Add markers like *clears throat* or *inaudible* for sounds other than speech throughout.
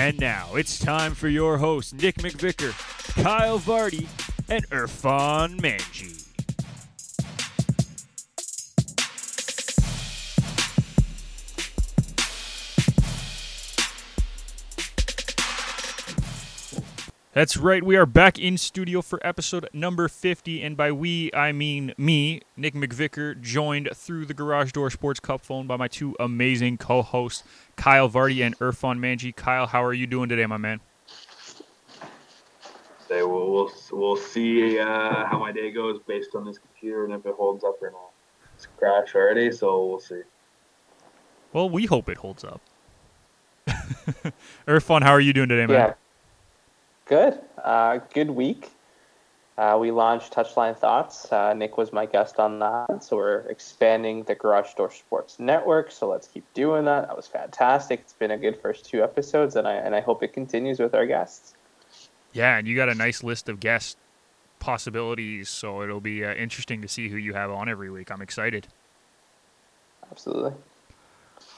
And now it's time for your hosts, Nick McVicker, Kyle Vardy, and Irfan Manji. That's right. We are back in studio for episode number 50. And by we, I mean me, Nick McVicker, joined through the Garage Door Sports Cup phone by my two amazing co hosts, Kyle Vardy and Irfan Manji. Kyle, how are you doing today, my man? Say we'll we'll, we'll see uh, how my day goes based on this computer and if it holds up or not. It's crashed already, so we'll see. Well, we hope it holds up. *laughs* Irfan, how are you doing today, man? Yeah. Good. Uh, good week. Uh, we launched Touchline Thoughts. Uh, Nick was my guest on that. So we're expanding the Garage Door Sports Network. So let's keep doing that. That was fantastic. It's been a good first two episodes, and I and I hope it continues with our guests. Yeah, and you got a nice list of guest possibilities. So it'll be uh, interesting to see who you have on every week. I'm excited. Absolutely.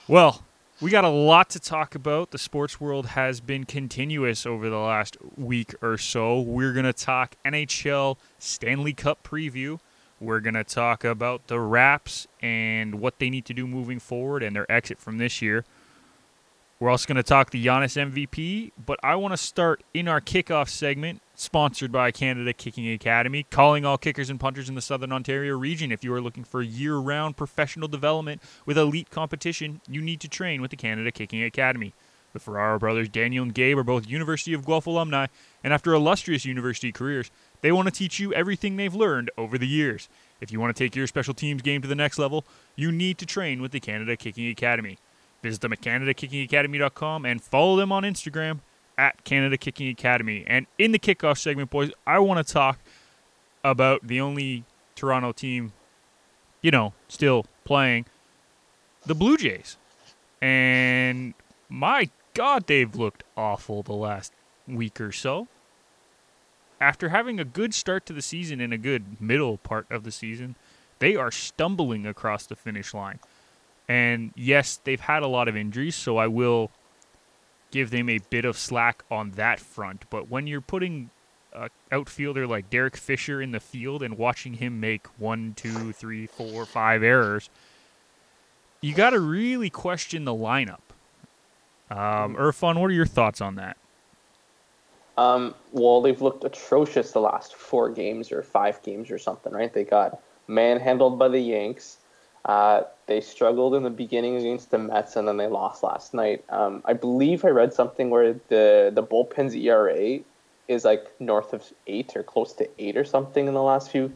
Well, we got a lot to talk about. The sports world has been continuous over the last week or so. We're going to talk NHL Stanley Cup preview. We're going to talk about the Raps and what they need to do moving forward and their exit from this year. We're also going to talk the Giannis MVP, but I want to start in our kickoff segment, sponsored by Canada Kicking Academy, calling all kickers and punters in the Southern Ontario region. If you are looking for year round professional development with elite competition, you need to train with the Canada Kicking Academy. The Ferraro brothers, Daniel and Gabe, are both University of Guelph alumni, and after illustrious university careers, they want to teach you everything they've learned over the years. If you want to take your special teams game to the next level, you need to train with the Canada Kicking Academy. Visit them at CanadaKickingAcademy.com and follow them on Instagram at Canada Kicking Academy. And in the kickoff segment, boys, I want to talk about the only Toronto team, you know, still playing, the Blue Jays. And my God, they've looked awful the last week or so. After having a good start to the season and a good middle part of the season, they are stumbling across the finish line. And yes, they've had a lot of injuries, so I will give them a bit of slack on that front. But when you're putting an outfielder like Derek Fisher in the field and watching him make one, two, three, four, five errors, you got to really question the lineup. Um, Irfan, what are your thoughts on that? Um, well, they've looked atrocious the last four games or five games or something, right? They got manhandled by the Yanks. Uh, they struggled in the beginning against the Mets, and then they lost last night. Um, I believe I read something where the the bullpen's ERA is like north of eight or close to eight or something in the last few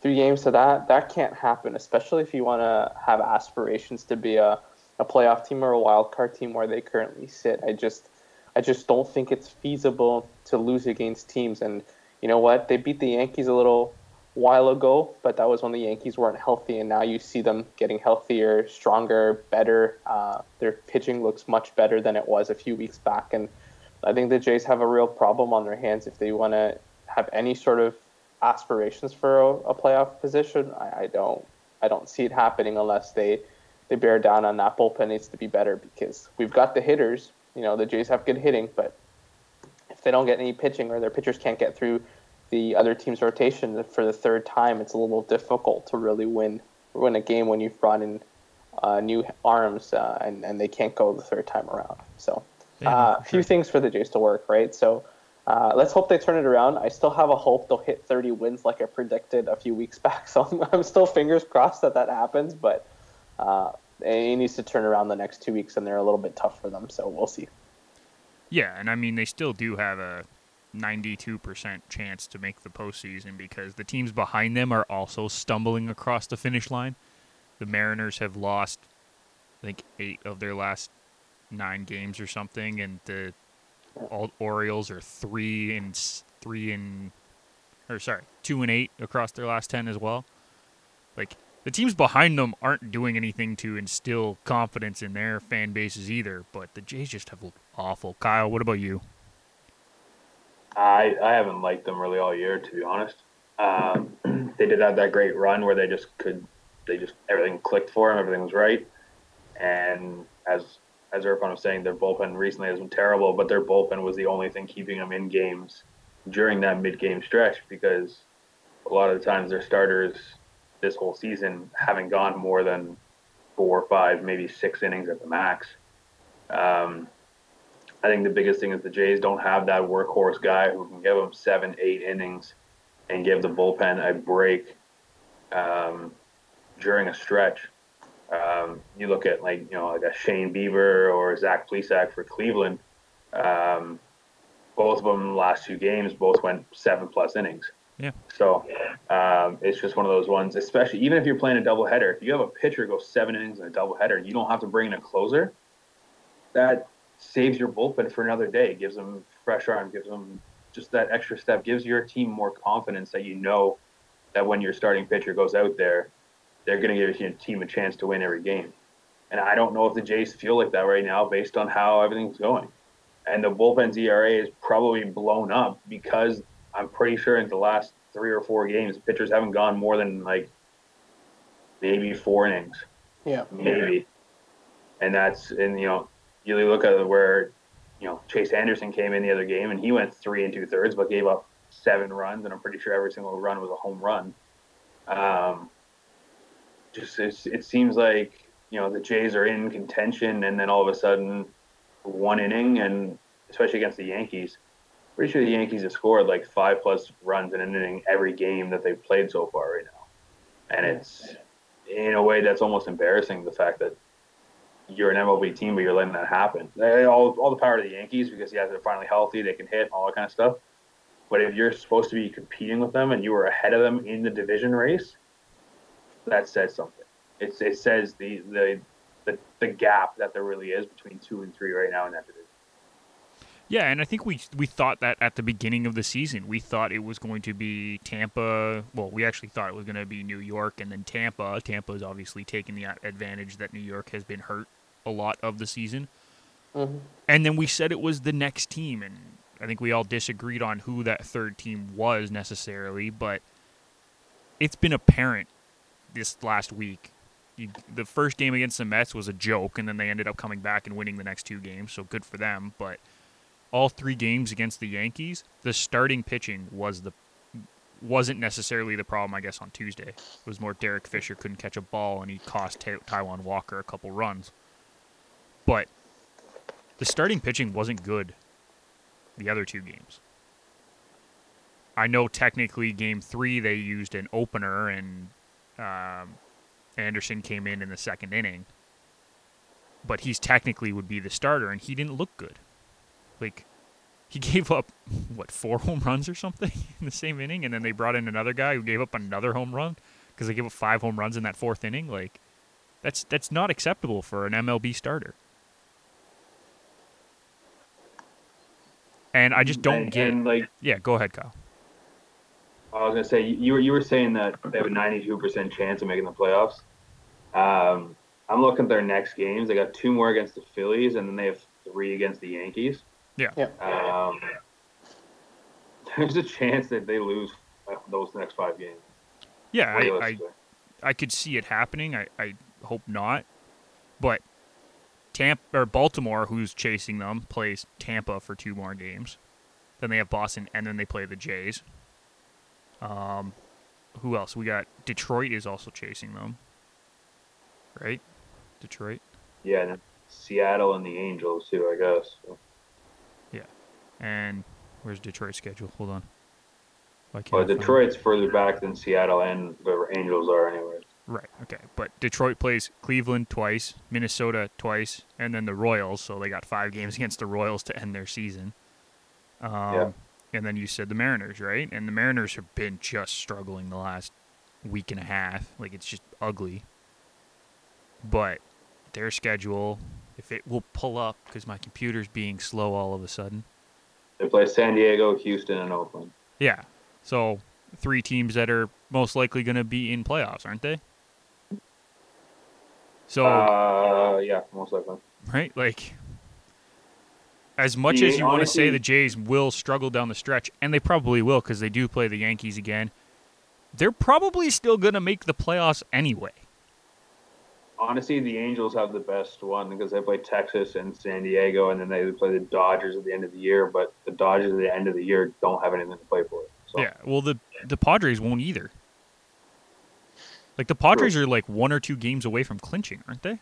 three games. So that that can't happen, especially if you want to have aspirations to be a, a playoff team or a wild card team where they currently sit. I just I just don't think it's feasible to lose against teams. And you know what? They beat the Yankees a little while ago, but that was when the Yankees weren't healthy, and now you see them getting healthier, stronger, better. Uh, their pitching looks much better than it was a few weeks back, and I think the Jays have a real problem on their hands if they want to have any sort of aspirations for a, a playoff position. I, I, don't, I don't see it happening unless they they bear down on that bullpen needs to be better because we've got the hitters. You know, the Jays have good hitting, but if they don't get any pitching or their pitchers can't get through the other team's rotation for the third time, it's a little difficult to really win win a game when you've brought in uh, new arms uh, and and they can't go the third time around. So uh, a few things for the Jays to work, right? So. Uh, let's hope they turn it around. I still have a hope they'll hit 30 wins like I predicted a few weeks *laughs* back. So I'm, I'm still fingers crossed that that happens, but uh, it needs to turn around the next two weeks, and they're a little bit tough for them. So we'll see. Yeah, and I mean they still do have a 92% chance to make the postseason because the teams behind them are also stumbling across the finish line. The Mariners have lost, I think, eight of their last nine games or something, and the Orioles are three and three and, or sorry, two and eight across their last ten as well. Like the teams behind them aren't doing anything to instill confidence in their fan bases either. But the Jays just have looked awful. Kyle, what about you? I I haven't liked them really all year, to be honest. Um, *clears throat* they did have that great run where they just could, they just everything clicked for them, everything was right. And as as Irfan was saying, their bullpen recently has been terrible, but their bullpen was the only thing keeping them in games during that mid-game stretch because a lot of the times their starters this whole season haven't gone more than four or five, maybe six innings at the max. Um, I think the biggest thing is the Jays don't have that workhorse guy who can give them seven, eight innings and give the bullpen a break um, during a stretch. Um, you look at like you know like a Shane Bieber or Zach Plesac for Cleveland. Um, both of them last two games both went seven plus innings. Yeah. So um, it's just one of those ones, especially even if you're playing a doubleheader. If you have a pitcher go seven innings in a doubleheader, you don't have to bring in a closer. That saves your bullpen for another day. Gives them fresh arm. Gives them just that extra step. Gives your team more confidence that you know that when your starting pitcher goes out there, they're going to give your team a chance to win every game. And I don't know if the Jays feel like that right now based on how everything's going. And the bullpen's ERA is probably blown up because I'm pretty sure in the last three or four games, pitchers haven't gone more than like maybe four innings. Yeah. Maybe. And that's and you know, you look at where, you know, Chase Anderson came in the other game and he went three and two thirds, but gave up seven runs, and I'm pretty sure every single run was a home run. Um, just it seems like you know the Jays are in contention, and then all of a sudden, one inning, and especially against the Yankees, pretty sure the Yankees have scored like five plus runs in an inning every game that they've played so far right now, and it's in a way that's almost embarrassing. The fact that you're an MLB team, but you're letting that happen. All, all the power to the Yankees because yeah, they're finally healthy, they can hit, all that kind of stuff. But if you're supposed to be competing with them and you were ahead of them in the division race, that says something. It says the, the the the gap that there really is between two and three right now in that division. Yeah, and I think we we thought that at the beginning of the season. We thought it was going to be Tampa. Well, we actually thought it was going to be New York and then Tampa. Tampa is obviously taking the advantage that New York has been hurt a lot of the season. Mm-hmm. And then we said it was the next team, and I think we all disagreed on who that third team was necessarily, but it's been apparent this last week. You, the first game against the Mets was a joke, and then they ended up coming back and winning the next two games, so good for them. But all three games against the Yankees, the starting pitching was the wasn't necessarily the problem. I guess on Tuesday it was more Derek Fisher couldn't catch a ball, and he cost Ta- Taijuan Walker a couple runs. But the starting pitching wasn't good the other two games. I know technically game three they used an opener and um, Anderson came in in the second inning, but he's technically would be the starter and he didn't look good. Like he *laughs* gave up what four home runs or something *laughs* in the same inning, and then they brought in another guy who gave up another home run because they gave up five home runs in that fourth inning. Like that's that's not acceptable for an MLB starter. And I just don't and, get. and like yeah, go ahead, Kyle. I was gonna say you were you were saying that they have a 92% chance of making the playoffs. Um, I'm looking at their next games. They got two more against the Phillies, and then they have three against the Yankees. Yeah. Yeah. Um, *laughs* there's a chance that they lose those next five games. Yeah, I, I. I could see it happening. I, I hope not. But Tampa or Baltimore, who's chasing them, plays Tampa for two more games. Then they have Boston, and then they play the Jays. Um, who else? We got Detroit is also chasing them, right? Detroit yeah, and Seattle and the Angels too, I guess. So, and where's Detroit's schedule? Hold on. Why can't well, I find it? Detroit's further back than Seattle and the Angels are, anyway. Right. Okay. But Detroit plays Cleveland twice, Minnesota twice, and then the Royals. So they got five games against the Royals to end their season. Um, Yeah. And then you said the Mariners, right? And the Mariners have been just struggling the last week and a half. Like it's just ugly. But their schedule, if it will pull up, because my computer's being slow all of a sudden. They play San Diego, Houston, and Oakland. Yeah. So three teams that are most likely going to be in playoffs, aren't they? So Uh, yeah, most likely. right, like as much The- as you want to say the Jays will struggle down the stretch, and they probably will because they do play the Yankees again. They're probably still going to make the playoffs anyway. Honestly, the Angels have the best one because they play Texas and San Diego, and then they play the Dodgers at the end of the year. But the Dodgers at the end of the year don't have anything to play for. So Yeah. Well, the the Padres won't either. Like the Padres are like one or two games away from clinching, aren't they?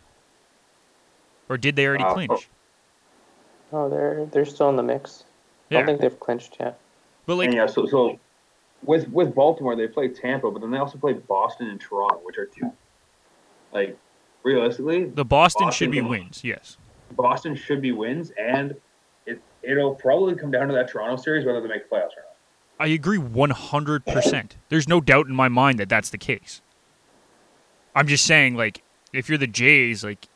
Or did they already Uh, clinch? Oh, they're they're still in the mix. I don't think they've clinched yet. But like and yeah, so so with with Baltimore, they play Tampa, but then they also play Boston and Toronto, which are two. Like realistically, the Boston, should be won't. wins. Yes. Boston should be wins, and it it'll probably come down to that Toronto series whether they make playoffs or not. I agree 100%. There's no doubt in my mind that that's the case. I'm just saying, like, if you're the Jays, like,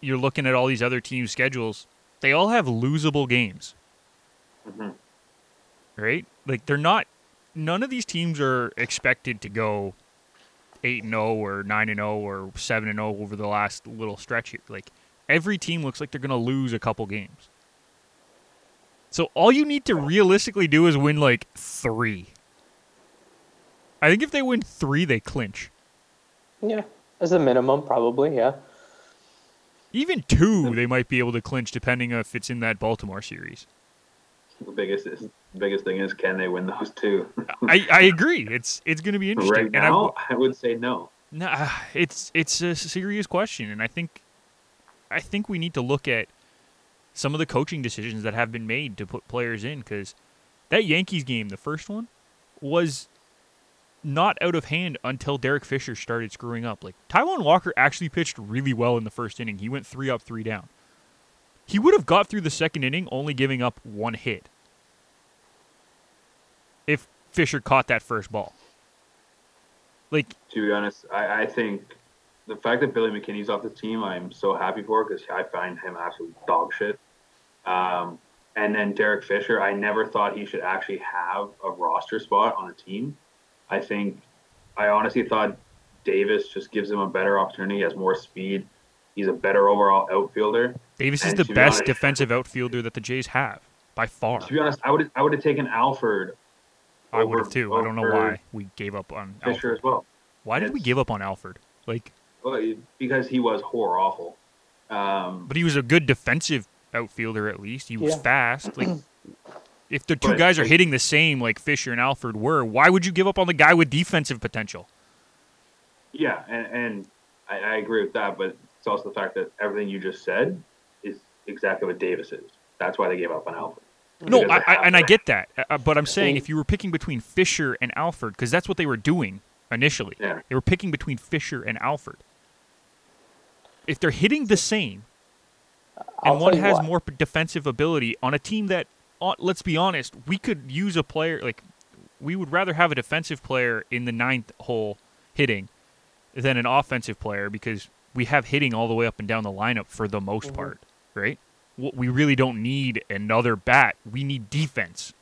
you're looking at all these other teams' schedules, they all have losable games, Mhm. right? Like, they're not, none of these teams are expected to go 8 and 0 or 9 and 0 or 7 and 0 over the last little stretch here. Like, every team looks like they're going to lose a couple games. So all you need to realistically do is win like three. I think if they win three, they clinch. Yeah, as a minimum, probably. Yeah. Even two, they might be able to clinch, depending if it's in that Baltimore series. The biggest is, the biggest thing is can they win those two? *laughs* I, I agree. It's it's going to be interesting. right and I w- now, I would say no. Nah, it's it's a serious question, and I think I think we need to look at some of the coaching decisions that have been made to put players in because that Yankees game, the first one, was not out of hand until Derek Fisher started screwing up. Like Taijuan Walker actually pitched really well in the first inning. He went three up, three down. He would have got through the second inning only giving up one hit if Fisher caught that first ball. Like To be honest, I, I think the fact that Billy McKinney's off the team, I'm so happy for because I find him absolute dog shit. Um, and then Derek Fisher, I never thought he should actually have a roster spot on a team. I think, I honestly thought Davis just gives him a better opportunity. He has more speed. He's a better overall outfielder. Davis is the to be best honest- defensive outfielder that the Jays have by far. To be honest, I would I would have taken Alford I would have over- too. I don't know why we gave up on Fisher Alford. as well. Why did we give up on Alford? Like, Well, because he was horror awful. Um, but he was a good defensive outfielder at least. He was Yeah. fast. Like, *clears throat* if the two But, guys are hitting the same like Fisher and Alford were, why would you give up on the guy with defensive potential? Yeah, and, and I, I agree with that, but it's also the fact that everything you just said is exactly what Davis is. That's why they gave up on Alford. No, I, I, and I get that, uh, but I'm saying if you were picking between Fisher and Alford, because that's what they were doing initially, Yeah. they were picking between Fisher and Alford. If they're hitting the same, I'll and one has what. more defensive ability on a team that, let's be honest, we could use a player like we would rather have a defensive player in the ninth hole hitting than an offensive player because we have hitting all the way up and down the lineup for the most Mhm. part, right? We really don't need another bat. We need defense.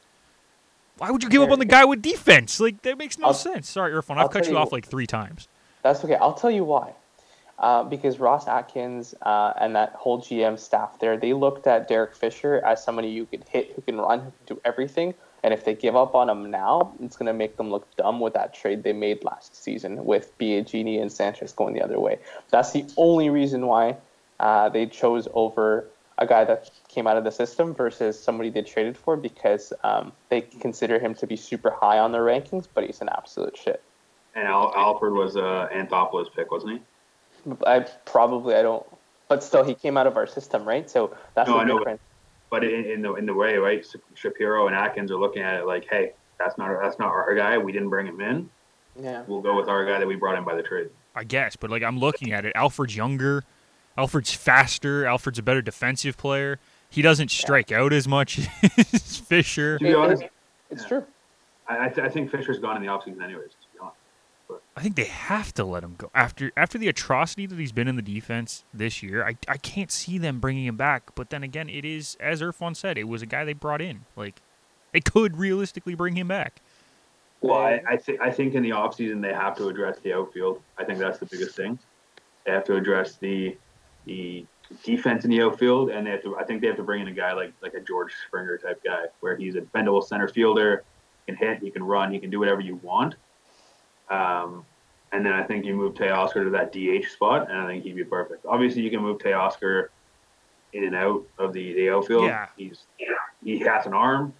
Why would you give up on the guy with defense? Like that makes no I'll- sense. Sorry, Irfan, I'll I've cut you you- off like three times. That's okay. I'll tell you why. Uh, because Ross Atkins uh, and that whole GM staff there, they looked at Derek Fisher as somebody you could hit, who can run, who can do everything. And if they give up on him now, it's going to make them look dumb with that trade they made last season with Biagini and Sanchez going the other way. That's the only reason why uh, they chose over a guy that came out of the system versus somebody they traded for because um, they consider him to be super high on their rankings, but he's an absolute shit. And Al- Alford was a Anthopoulos pick, wasn't he? I probably I don't, but still he came out of our system, right? So that's No, the I know, but- difference. But in, in the in the way, right? Shapiro and Atkins are looking at it like, hey, that's not that's not our guy. We didn't bring him in. Yeah, We'll go with our guy that we brought in by the trade. I guess, but like I'm looking at it, Alford's younger, Alford's faster, Alford's a better defensive player. He doesn't strike out as much *laughs* as Fisher. To be honest, it's yeah. true. I, I, th- I think Fisher's gone in the offseason anyways. I think they have to let him go after after the atrocity that he's been in the defense this year. I, I can't see them bringing him back. But then again, it is as Irfan said, it was a guy they brought in. Like They could realistically bring him back. Well, I, I think I think in the offseason they have to address the outfield. I think that's the biggest thing. They have to address the the defense in the outfield, and they have to. I think they have to bring in a guy like like a George Springer type guy, where he's a bendable center fielder, can hit, he can run, he can do whatever you want. Um, and then I think you move Teoscar to that DH spot, and I think he'd be perfect. Obviously, you can move Teoscar in and out of the, the outfield. Yeah. He's he has an arm.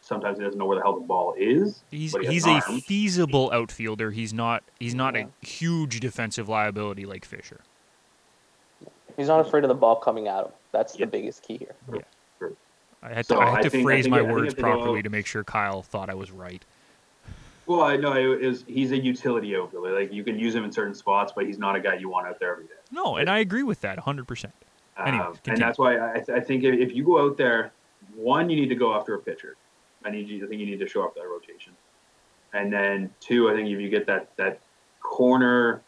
Sometimes he doesn't know where the hell the ball is. He's he he's a feasible outfielder. He's not he's not Yeah. a huge defensive liability like Fisher. He's not afraid of the ball coming at him. That's Yeah. the biggest key here. I had So to, I had I to think- I phrase think- my I words if they go- properly to make sure Kyle thought I was right. Well, I know it is. He's a utility outfielder. Like you can use him in certain spots, but he's not a guy you want out there every day. No, and I agree with that 100%. Anyways, Um, and that's why I, I think if, you go out there, one, you need to go after a pitcher. I need you. I think you need to show up that rotation. And then two, I think if you get that that corner,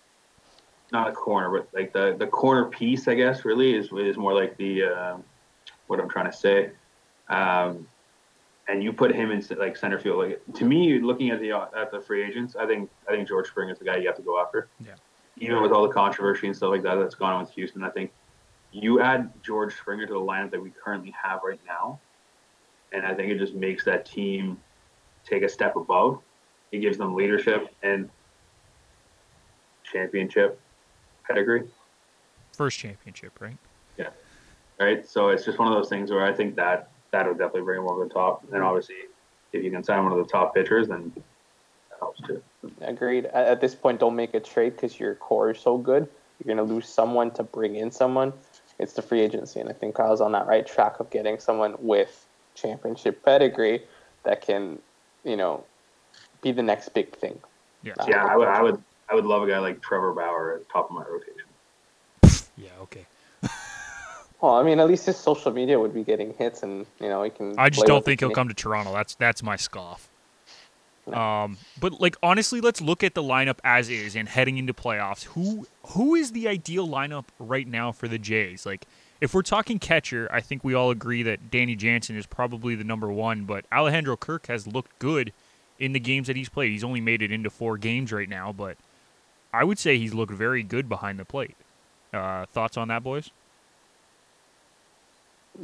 not a corner, but like the the corner piece, I guess really is is more like the um what I'm trying to say. Um, and you put him in like center field. Like to me, looking at the at the free agents, I think I think George Springer is the guy you have to go after. Yeah. Even with all the controversy and stuff like that that's gone on with Houston, I think you add George Springer to the lineup that we currently have right now, and I think it just makes that team take a step above. It gives them leadership and championship pedigree, First championship, right? Yeah. Right? So it's just one of those things where I think that that would definitely bring him over the top. And obviously, if you can sign one of the top pitchers, then that helps too. Agreed. At, at this point, don't make a trade because your core is so good. You're going to lose someone to bring in someone. It's the free agency, and I think Kyle's on that right track of getting someone with championship pedigree that can, you know, be the next big thing. Yeah. Uh, Yeah, I would, I would, I would love a guy like Trevor Bauer at the top of my rotation. Yeah, okay. Well, I mean, at least his social media would be getting hits, and you know, he can. I just don't think he'll team. come to Toronto. That's that's my scoff. No. Um, but like honestly, let's look at the lineup as is and heading into playoffs. Who who is the ideal lineup right now for the Jays? Like, if we're talking catcher, I think we all agree that Danny Jansen is probably the number one. But Alejandro Kirk has looked good in the games that he's played. He's only made it into four games right now, but I would say he's looked very good behind the plate. Uh, thoughts on that, boys?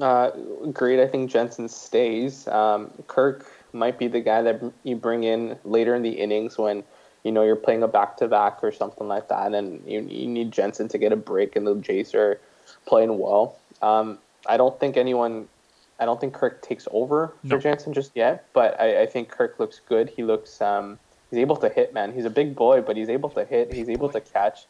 Uh, great. I think Jansen stays. Um, Kirk might be the guy that you bring in later in the innings when you know you're playing a back to back or something like that, and you, you need Jansen to get a break, and the Jays are playing well. Um, I don't think anyone. I don't think Kirk takes over No. for Jansen just yet, but I, I think Kirk looks good. He looks. Um, he's able to hit, man. He's a big boy, but he's able to hit. He's able to catch.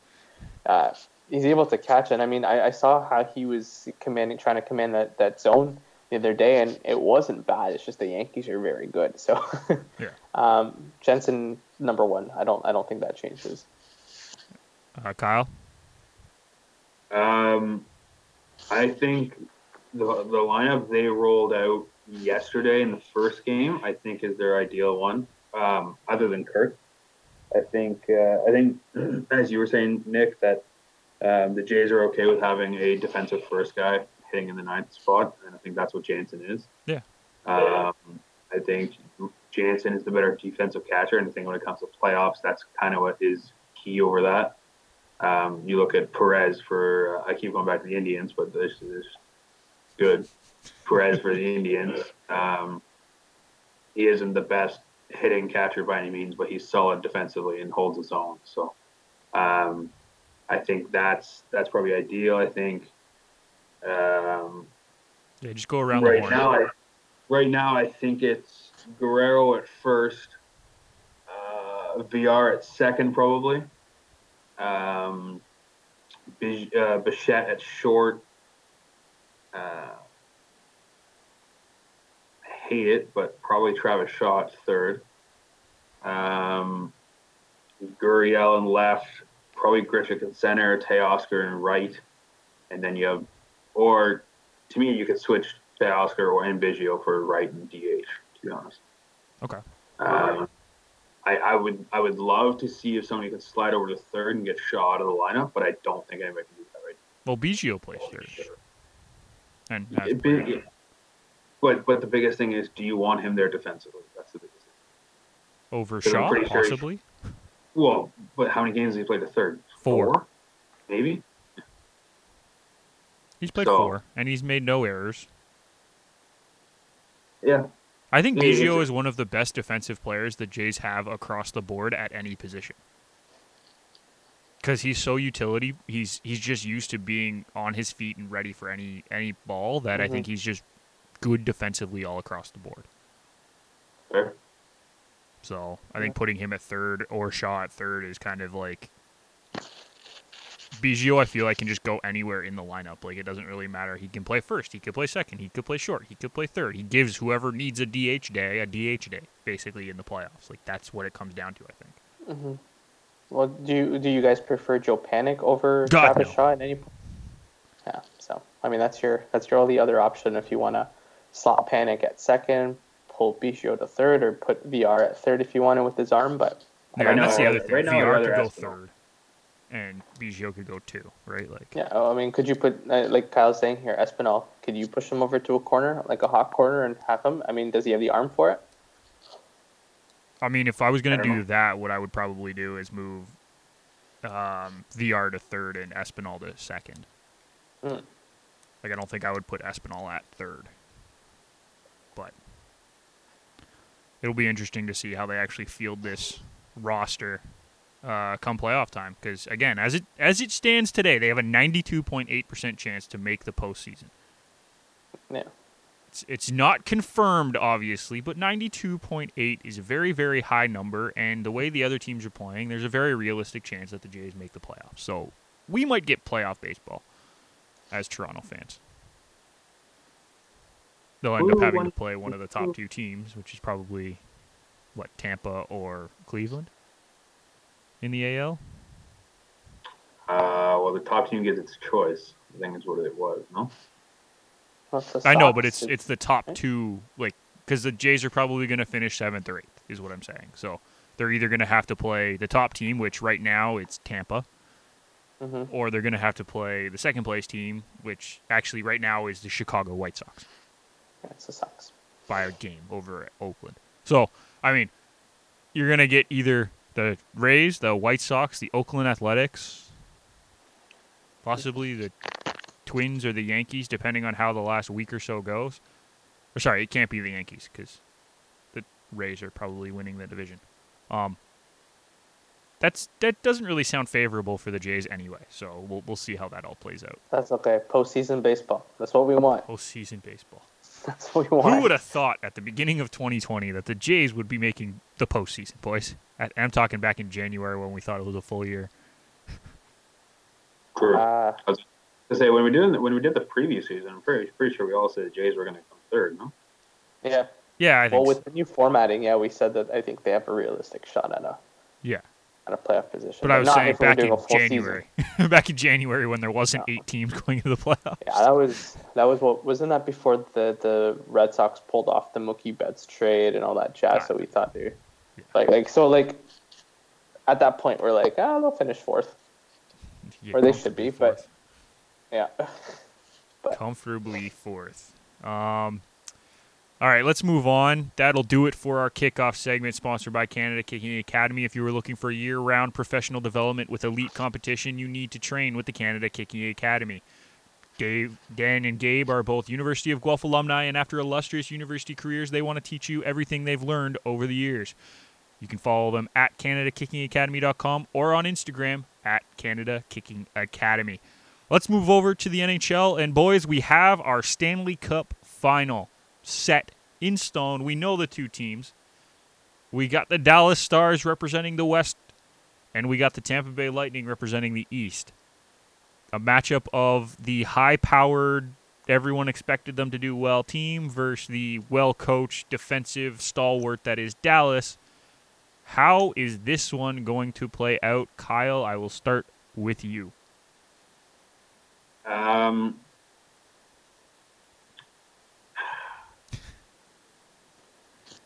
Uh, he's able to catch and I mean I, I saw how he was commanding trying to command that, that zone the other day and it wasn't bad. It's just the Yankees are very good. So *laughs* Yeah. um, Jansen number one. I don't I don't think that changes. Uh, Kyle. Um, I think the the lineup they rolled out yesterday in the first game, I think, is their ideal one. Um, other than Kirk, I think uh, I think *clears throat* as you were saying, Nick, that um, the Jays are okay with having a defensive first guy hitting in the ninth spot, and I think that's what Jansen is. Yeah. Um, I think Jansen is the better defensive catcher, and I think when it comes to playoffs, that's kind of what is key over that. Um, you look at Perez for uh, I keep going back to the Indians, but this is good. Perez for the Indians. Um, he isn't the best hitting catcher by any means, but he's solid defensively and holds his own. So um, I think that's that's probably ideal. I think um, Yeah, just go around the right now, I, right now I think it's Guerrero at first, uh, VR at second probably, um, Bij- uh, Bichette at short. Uh, I hate it, but probably Travis Shaw at third. Um, Gurriel in left, probably Griffith at center, Teoscar in right, and then you have, or to me, you could switch to Oscar or Biggio for right and DH. To be honest. Okay. Um, I, I would I would love to see if somebody could slide over to third and get Shaw out of the lineup, but I don't think anybody can do that right Well, Biggio plays third. And now. has It- it- but but the biggest thing is, do you want him there defensively? That's the biggest thing. Over Shaw, sure he- possibly. Well, but how many games has he played? the third? Four. maybe. He's played So- four, and he's made no errors. Yeah, I think Yeah, Biggio it's- is one of the best defensive players the Jays have across the board at any position. Because he's so utility, he's he's just used to being on his feet and ready for any any ball that I Mhm. think he's just good defensively all across the board. fair. So I think putting him at third or Shaw at third is kind of like Biggio. I feel like can just go anywhere in the lineup. Like it doesn't really matter. He can play first. He could play second. He could play short. He could play third. He gives whoever needs a DH day a DH day, basically in the playoffs. Like that's what it comes down to. I think. hmm Well, do you, do you guys prefer Joe Panik over God, Travis no. Shaw at any point? Yeah. So I mean, that's your that's your only other option if you want to slot Panic at second, pull Biggio to third, or put VR at third if you want to with his arm. But Yeah, Right and that's now- the other thing. right VR could go third, and Biggio could go two. Right? Like yeah, oh, I mean, could you put uh, like Kyle's saying here, Espinal? Could you push him over to a corner, like a hot corner, and have him? I mean, does he have the arm for it? I mean, if I was gonna I don't know. that, what I would probably do is move um, VR to third and Espinal to second. Hmm. Like, I don't think I would put Espinal at third, but it'll be interesting to see how they actually field this roster uh, come playoff time. Because again, as it as it stands today, they have a 92.8 percent chance to make the postseason. Yeah. It's, it's not confirmed, obviously, but 92.8 is a very, very high number. And the way the other teams are playing, there's a very realistic chance that the Jays make the playoffs. So we might get playoff baseball as Toronto fans. They'll end up having won- to play one of the top two teams, which is probably, what, Tampa or Cleveland in the AL? Uh, well, the top team gets its choice. I think is what it was. No. I know, but it's it's the top two, like because the Jays are probably going to finish seventh or eighth, is what I'm saying. So they're either going to have to play the top team, which right now it's Tampa, Mhm. or they're going to have to play the second place team, which actually right now is the Chicago White Sox Yeah, it's the Sox. by a game over at Oakland. So I mean, you're going to get either the Rays, the White Sox, the Oakland Athletics, possibly the Twins or the Yankees, depending on how the last week or so goes. Or sorry, it can't be the Yankees because the Rays are probably winning the division. Um, that's that doesn't really sound favorable for the Jays anyway. So we'll we'll see how that all plays out. That's okay. Postseason baseball. That's what we want. Postseason baseball. *laughs* That's what we want. Who would have thought at the beginning of 2020 that the Jays would be making the postseason, boys? At, I'm talking back in January when we thought it was a full year. True. Uh, to say when we did when we did the previous season, I'm pretty pretty sure we all said the Jays were going to come third. No. yeah. Yeah, I think. Well, so. with the new formatting, yeah, we said that I think they have a realistic shot at a yeah, at a playoff position. but I was saying if we were back in a full season. January, *laughs* back in January when there wasn't eight teams going into the playoffs. Yeah, that was that was what wasn't that before the the Red Sox pulled off the Mookie Betts trade and all that jazz. Ah. So we thought they, Yeah. like like so like, at that point we're like, ah, they'll finish fourth. Yeah, Or they should be, but- fourth. Yeah. *laughs* comfortably fourth. Um, all right, let's move on. That'll do it for our kickoff segment, sponsored by Canada Kicking Academy. If you were looking for year-round professional development with elite competition, you need to train with the Canada Kicking Academy. Dave, Dan, and Gabe are both University of Guelph alumni, and after illustrious university careers, they want to teach you everything they've learned over the years. You can follow them at CanadaKickingAcademy.com or on Instagram at Canada Kicking Academy. Let's move over to the NHL. And boys, we have our Stanley Cup final set in stone. We know the two teams. We got the Dallas Stars representing the West, and we got the Tampa Bay Lightning representing the East. A matchup of the high powered, everyone expected them to do well team versus the well coached defensive stalwart that is Dallas. How is this one going to play out? Kyle, I will start with you. Um,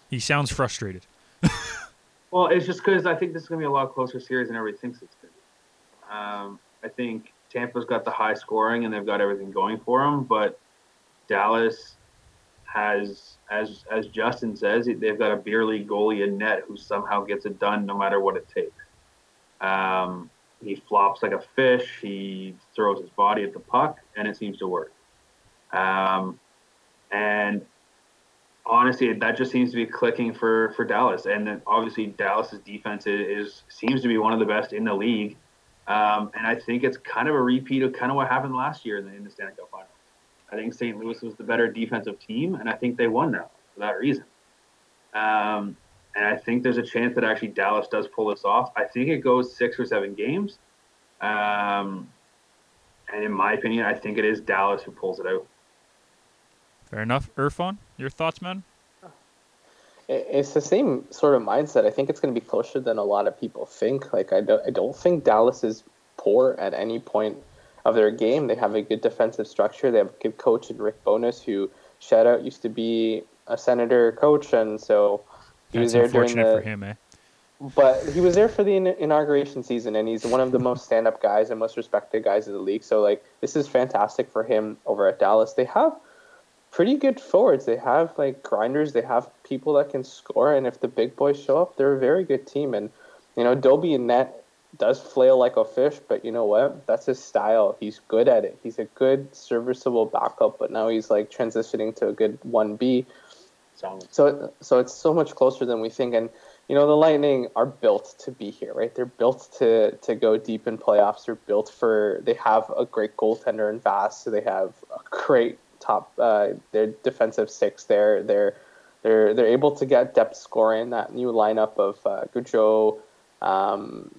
He sounds frustrated. *laughs* well, it's just because I think this is going to be a lot closer series than everybody thinks it's going to be. Um, I think Tampa's got the high scoring and they've got everything going for them, but Dallas has, as as Justin says, they've got a beer league goalie in net who somehow gets it done no matter what it takes. Um, he flops like a fish. He throws his body at the puck, and it seems to work. Um, and honestly, that just seems to be clicking for for Dallas. And then obviously Dallas's defense is, seems to be one of the best in the league. Um, and I think it's kind of a repeat of kind of what happened last year in the, in the Stanley Cup Final. I think St. Louis was the better defensive team, and I think they won now for that reason. Um, and I think there's a chance that actually Dallas does pull this off. I think it goes six or seven games. Um, and in my opinion, I think it is Dallas who pulls it out. Fair enough. Irfan, your thoughts, man? It's the same sort of mindset. I think it's going to be closer than a lot of people think. Like I don't, I don't think Dallas is poor at any point of their game. They have a good defensive structure. They have a good coach in Rick Bowness, who shout out used to be a senator coach, and so he That's was there during the. For him, eh? But he was there for the inauguration season, and he's one of the most stand-up guys and most respected guys in the league. So like, this is fantastic for him over at Dallas. They have pretty good forwards. They have like grinders. They have people that can score, and if the big boys show up, they're a very good team. And you know, Dobie in net does flail like a fish, but you know what? That's his style. He's good at it. He's a good serviceable backup, but now he's like transitioning to a good one B. So so it's so much closer than we think. And you know, the Lightning are built to be here, right? They're built to to go deep in playoffs. They're built for. They have a great goaltender in Vass. So they have a great top uh, their defensive six there. They're they're they're able to get depth scoring. That new lineup of uh, Goodrow, um,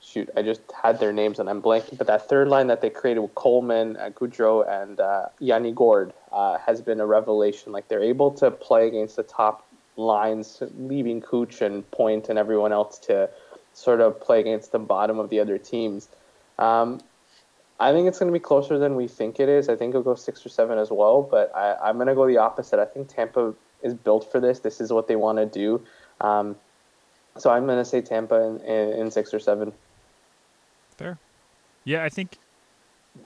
shoot, I just had their names and I'm blanking. But that third line that they created with Coleman, uh, Goodrow, and uh, Yanni Gourde uh, has been a revelation. Like they're able to play against the top lines, leaving Cooch and Point and everyone else to sort of play against the bottom of the other teams. Um, I think it's going to be closer than we think it is. I think it'll go six or seven as well, but I, am going to go the opposite. I think Tampa is built for this. This is what they want to do. Um, so I'm going to say Tampa in, in, in, six or seven. Fair. Yeah, I think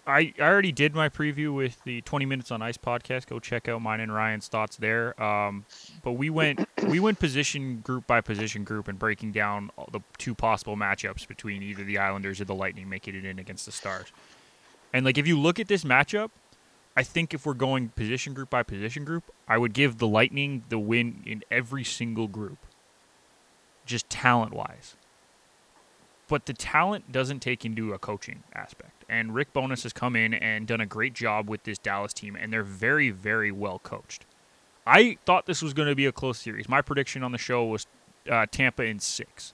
I, I already did my preview with the 20 minutes on ice podcast. Go check out mine and Ryan's thoughts there. Um, but we went we went position group by position group and breaking down the two possible matchups between either the Islanders or the Lightning making it in against the Stars. And like if you look at this matchup, I think if we're going position group by position group, I would give the Lightning the win in every single group. Just talent wise. But the talent doesn't take into a coaching aspect. And Rick Bowness has come in and done a great job with this Dallas team, and they're very, very well coached. I thought this was going to be a close series. My prediction on the show was uh, Tampa in six.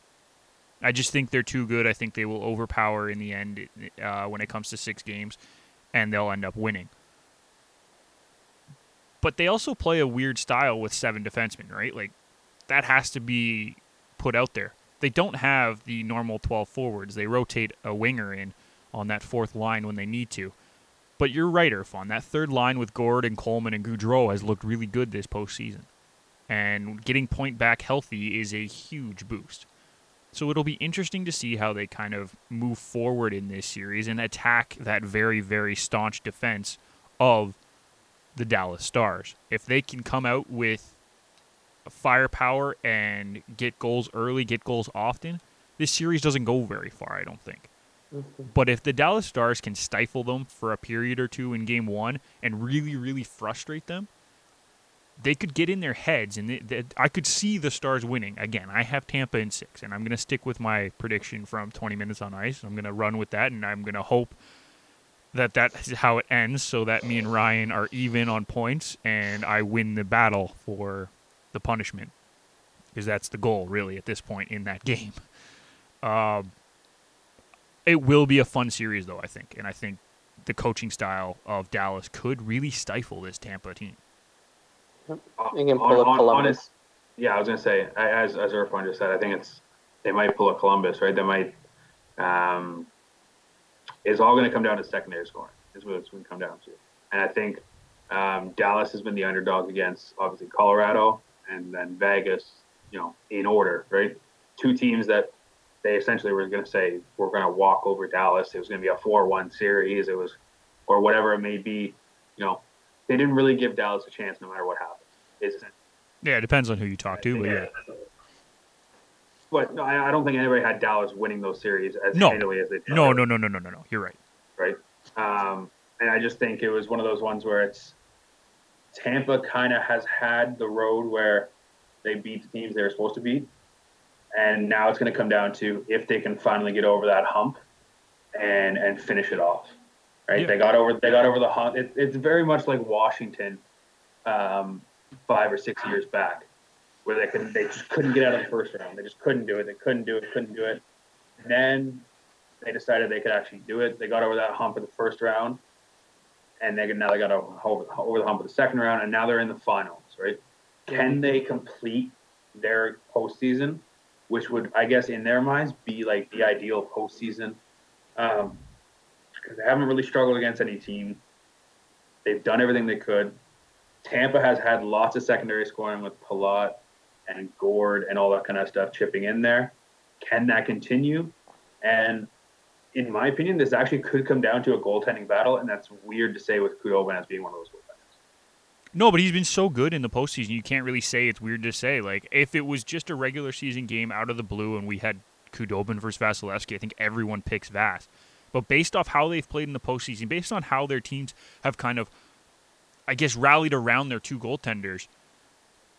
I just think they're too good. I think they will overpower in the end uh, when it comes to six games, and they'll end up winning. But they also play a weird style with seven defensemen, right? Like that has to be put out there. They don't have the normal 12 forwards. They rotate a winger in on that fourth line when they need to. But you're right, Irfan. That third line with Gourde and Coleman and Goodrow has looked really good this postseason. And getting point back healthy is a huge boost. So it'll be interesting to see how they kind of move forward in this series and attack that very, very staunch defense of the Dallas Stars. If they can come out with firepower and get goals early, get goals often, this series doesn't go very far, I don't think. Mm-hmm. But if the Dallas Stars can stifle them for a period or two in game one and really, really frustrate them, they could get in their heads, and they, they, I could see the Stars winning. Again, I have Tampa in six, and I'm going to stick with my prediction from 20 minutes on ice. I'm going to run with that, and I'm going to hope that that's how it ends, so that me and Ryan are even on points, and I win the battle for the punishment, because that's the goal, really, at this point in that *laughs* game. Um, it will be a fun series, though, I think, and I think the coaching style of Dallas could really stifle this Tampa team. You can pull on, Columbus. yeah, I was gonna say, as as Irfan just said, I think it's they might pull a Columbus, right? They might. Um, it's all going to come down to secondary scoring. Is what it's going to come down to. And I think um, Dallas has been the underdog against obviously Colorado and then Vegas. You know, in order, right? Two teams that they essentially were going to say we're going to walk over Dallas. It was going to be a four-one series. It was, or whatever it may be. You know, they didn't really give Dallas a chance no matter what happened. Yeah, it depends on who you talk to, but yeah. But no, I, I don't think anybody had Dallas winning those series as No. handily as they did. No, no, no, no, no, no, no. You're right. right? Um, and I just think it was one of those ones where it's Tampa kind of has had the road where they beat the teams they were supposed to beat, and now it's going to come down to if they can finally get over that hump and and finish it off. Right? Yeah. They got over they got over the hump. It, it's very much like Washington um, five or six years back, where they couldn't they just couldn't get out of the first round. They just couldn't do it. They couldn't do it. Couldn't do it. And then they decided they could actually do it. They got over that hump in the first round, and they now they got over, over the hump of the second round, and now they're in the finals. Right? Can they complete their postseason, which would, I guess, in their minds, be like the ideal postseason? Um, because they haven't really struggled against any team. They've done everything they could. Tampa has had lots of secondary scoring with Palat and Gourde and all that kind of stuff chipping in there. Can that continue? And in my opinion, this actually could come down to a goaltending battle, and that's weird to say with Khudobin as being one of those goaltenders. No, but he's been so good in the postseason. You can't really say it's weird to say. Like, if it was just a regular season game out of the blue and we had Khudobin versus Vasilevskiy, I think everyone picks Vas. But based off how they've played in the postseason, based on how their teams have kind of, I guess, rallied around their two goaltenders,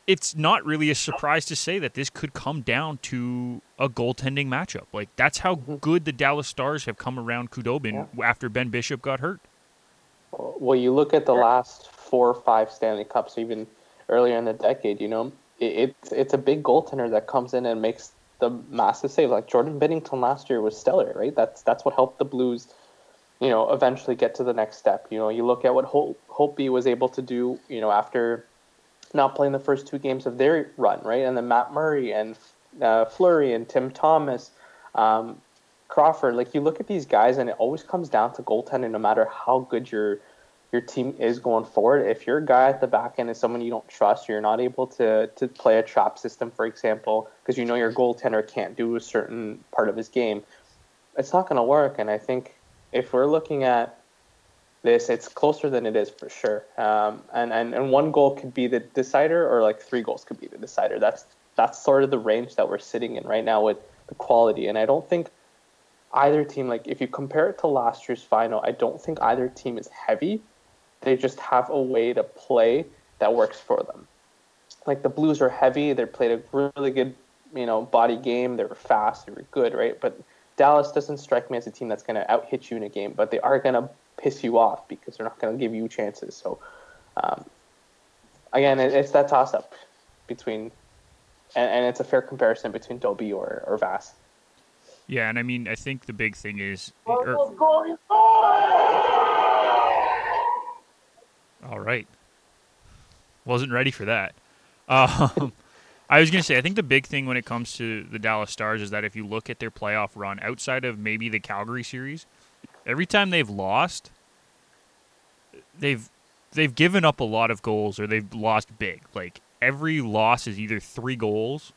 it's not really a surprise to say that this could come down to a goaltending matchup. Like, that's how mm-hmm. good the Dallas Stars have come around Khudobin after Ben Bishop got hurt. Uh, well, you look at the last four or five Stanley Cups, even earlier in the decade. You know, it, it's it's a big goaltender that comes in and makes the massive save. Like Jordan Binnington last year was stellar, right? That's that's what helped the Blues, you know, eventually get to the next step. You know, you look at what Hol- Holtby was able to do. You know, after not playing the first two games of their run, right? And then Matt Murray and uh, Fleury and Tim Thomas. Um, Crawford, like you look at these guys, and it always comes down to goaltending. No matter how good your your team is going forward, if your guy at the back end is someone you don't trust, you're not able to to play a trap system, for example, because you know your goaltender can't do a certain part of his game. It's not going to work. And I think if we're looking at this, it's closer than it is for sure. Um, and, and and one goal could be the decider, or like three goals could be the decider. That's that's sort of the range that we're sitting in right now with the quality. And I don't think either team, like if you compare it to last year's final, I don't think either team is heavy. They just have a way to play that works for them. Like the Blues are heavy. They played a really good, you know, body game. They were fast. They were good, right? But Dallas doesn't strike me as a team that's going to out hit you in a game, but they are going to piss you off because they're not going to give you chances. So, um, again, it, it's that toss up between, and, and it's a fair comparison between Dobie or, or Vass. Yeah, and I mean, I think the big thing is. er- all right. Wasn't ready for that. *laughs* Um, I was going to say, I think the big thing when it comes to the Dallas Stars is that if you look at their playoff run outside of maybe the Calgary series, every time they've lost, they've they've given up a lot of goals or they've lost big. Like every loss is either three goals,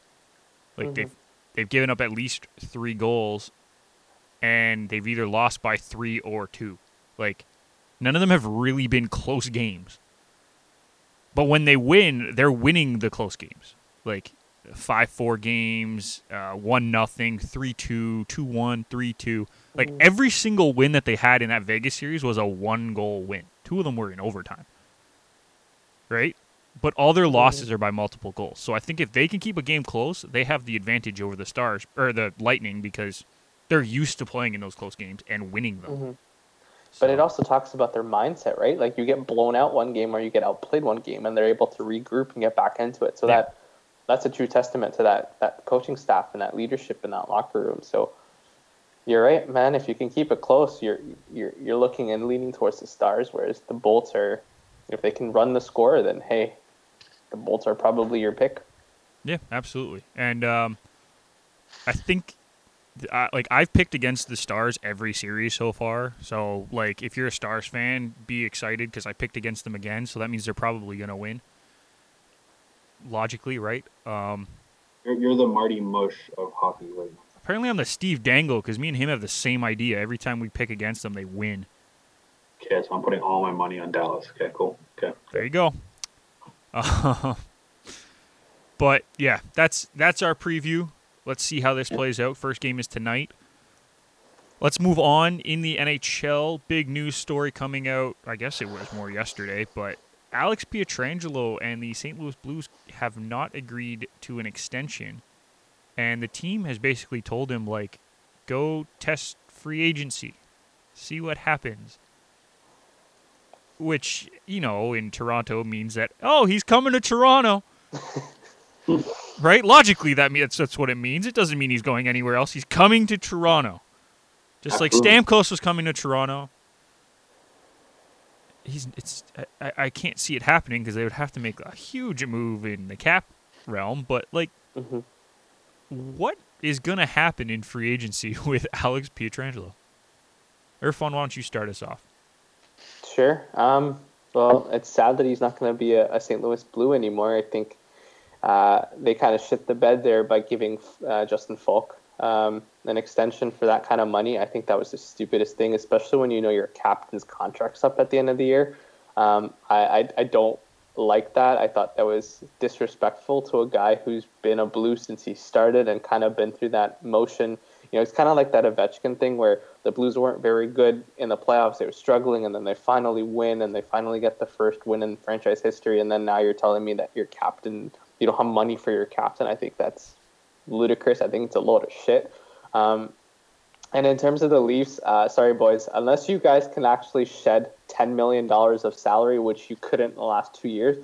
like Mhm. they've they've given up at least three goals, and they've either lost by three or two. Like none of them have really been close games. But when they win, they're winning the close games. Like five four games, uh, one nothing, three two, two one, three two. Like every single win that they had in that Vegas series was a one goal win. Two of them were in overtime. Right? But all their losses are by multiple goals. So I think if they can keep a game close, they have the advantage over the Stars or the Lightning because they're used to playing in those close games and winning them. Mhm. But it also talks about their mindset, right? Like you get blown out one game or you get outplayed one game, and they're able to regroup and get back into it. So Yeah. that that's a true testament to that that coaching staff and that leadership in that locker room. So you're right, man. If you can keep it close, you're you're you're looking and leaning towards the Stars, whereas the Bolts are, if they can run the score, then hey, the Bolts are probably your pick. Yeah, absolutely. And um, I think, I, like, I've picked against the Stars every series so far. So, like, if you're a Stars fan, be excited because I picked against them again. So that means they're probably to win. Logically, right? Um, You're, you're the Marty Mush of hockey right now. apparently, I'm the Steve Dangle because me and him have the same idea. Every time we pick against them, they win. Okay, so I'm putting all my money on Dallas. Okay, cool. Okay. There you go. Uh, but yeah, that's that's our preview. Let's see how this plays out. First game is tonight. Let's move on in the NHL. Big news story coming out. I guess it was more yesterday, but Alex Pietrangelo and the St. Louis Blues have not agreed to an extension, and the team has basically told him like, go test free agency, see what happens. Which you know in Toronto means that oh he's coming to Toronto. *laughs* right? Logically, that means that's what it means. It doesn't mean he's going anywhere else. He's coming to Toronto. Just like Stamkos was coming to Toronto. He's it's I, I can't see it happening because they would have to make a huge move in the cap realm. But like, hmm what is gonna happen in free agency *laughs* with Alex Pietrangelo? Irfan, why don't you start us off? Sure. Um, well, it's sad that he's not going to be a, a St. Louis Blue anymore. I think uh, they kind of shit the bed there by giving uh, Justin Faulk um, an extension for that kind of money. I think that was the stupidest thing, especially when you know your captain's contract's up at the end of the year. Um, I, I, I don't like that. I thought that was disrespectful to a guy who's been a Blue since he started and kind of been through that motion. You know, it's kind of like that Ovechkin thing where the Blues weren't very good in the playoffs. They were struggling, and then they finally win, and they finally get the first win in franchise history. And then now you're telling me that your captain, you don't have money for your captain. I think that's ludicrous. I think it's a load of shit. Um, and in terms of the Leafs, uh, sorry boys, unless you guys can actually shed ten million dollars of salary, which you couldn't in the last two years,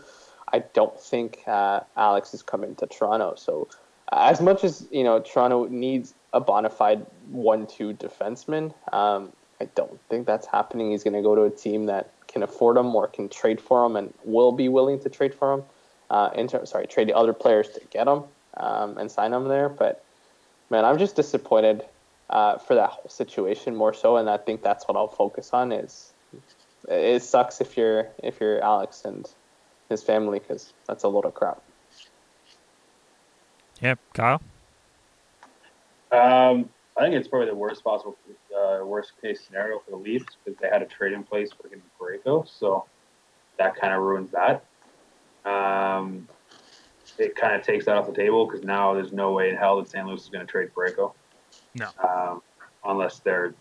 I don't think uh, Alex is coming to Toronto. So, uh, as much as you know, Toronto needs a bona fide one-two defenseman. Um, I don't think that's happening. He's going to go to a team that can afford him or can trade for him and will be willing to trade for him. Uh, sorry, trade the other players to get him um, and sign him there. But man, I'm just disappointed uh, for that whole situation more so, and I think that's what I'll focus on. Is it sucks if you're if you're Alex and his family because that's a load of crap. Yep, Kyle. Um, I think it's probably the worst possible, uh, worst case scenario for the Leafs because they had a trade in place for getting Parayko, so that kind of ruins that. Um, it kind of takes that off the table because now there's no way in hell that St. Louis is going to trade Parayko. No. Um, unless they're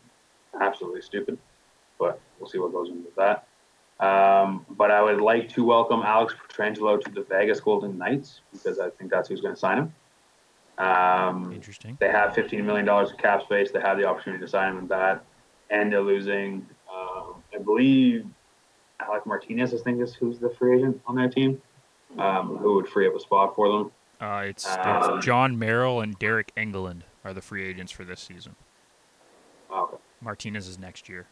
absolutely stupid, but we'll see what goes into that. Um, but I would like to welcome Alex Pietrangelo to the Vegas Golden Knights because I think that's who's going to sign him. Um, Interesting. they have $15 million of cap space. They have the opportunity to sign him with that. And they're losing, um, I believe, Alec Martinez, I think is who's the free agent on their team, um, who would free up a spot for them. Uh, it's, Um, Jon Merrill and Deryk Engelland are the free agents for this season. Okay. Martinez is next year.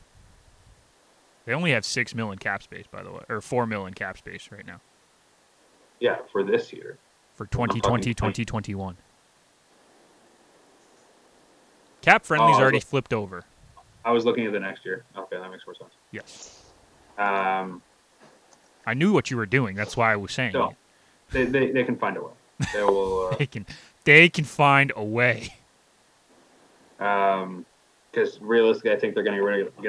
They only have six mil in cap space, by the way, or four mil in cap space right now Yeah, for this year. for talking 2020, twenty- 2021. Cap friendly's Oh, already flipped over. I was looking at the next year. Okay, that makes more sense. Yes, Um, I knew what you were doing. That's why I was saying so it. they, they, they can find a way. They will. *laughs* Uh, They can, they can find a way. Um, because realistically, I think they're going to get rid of,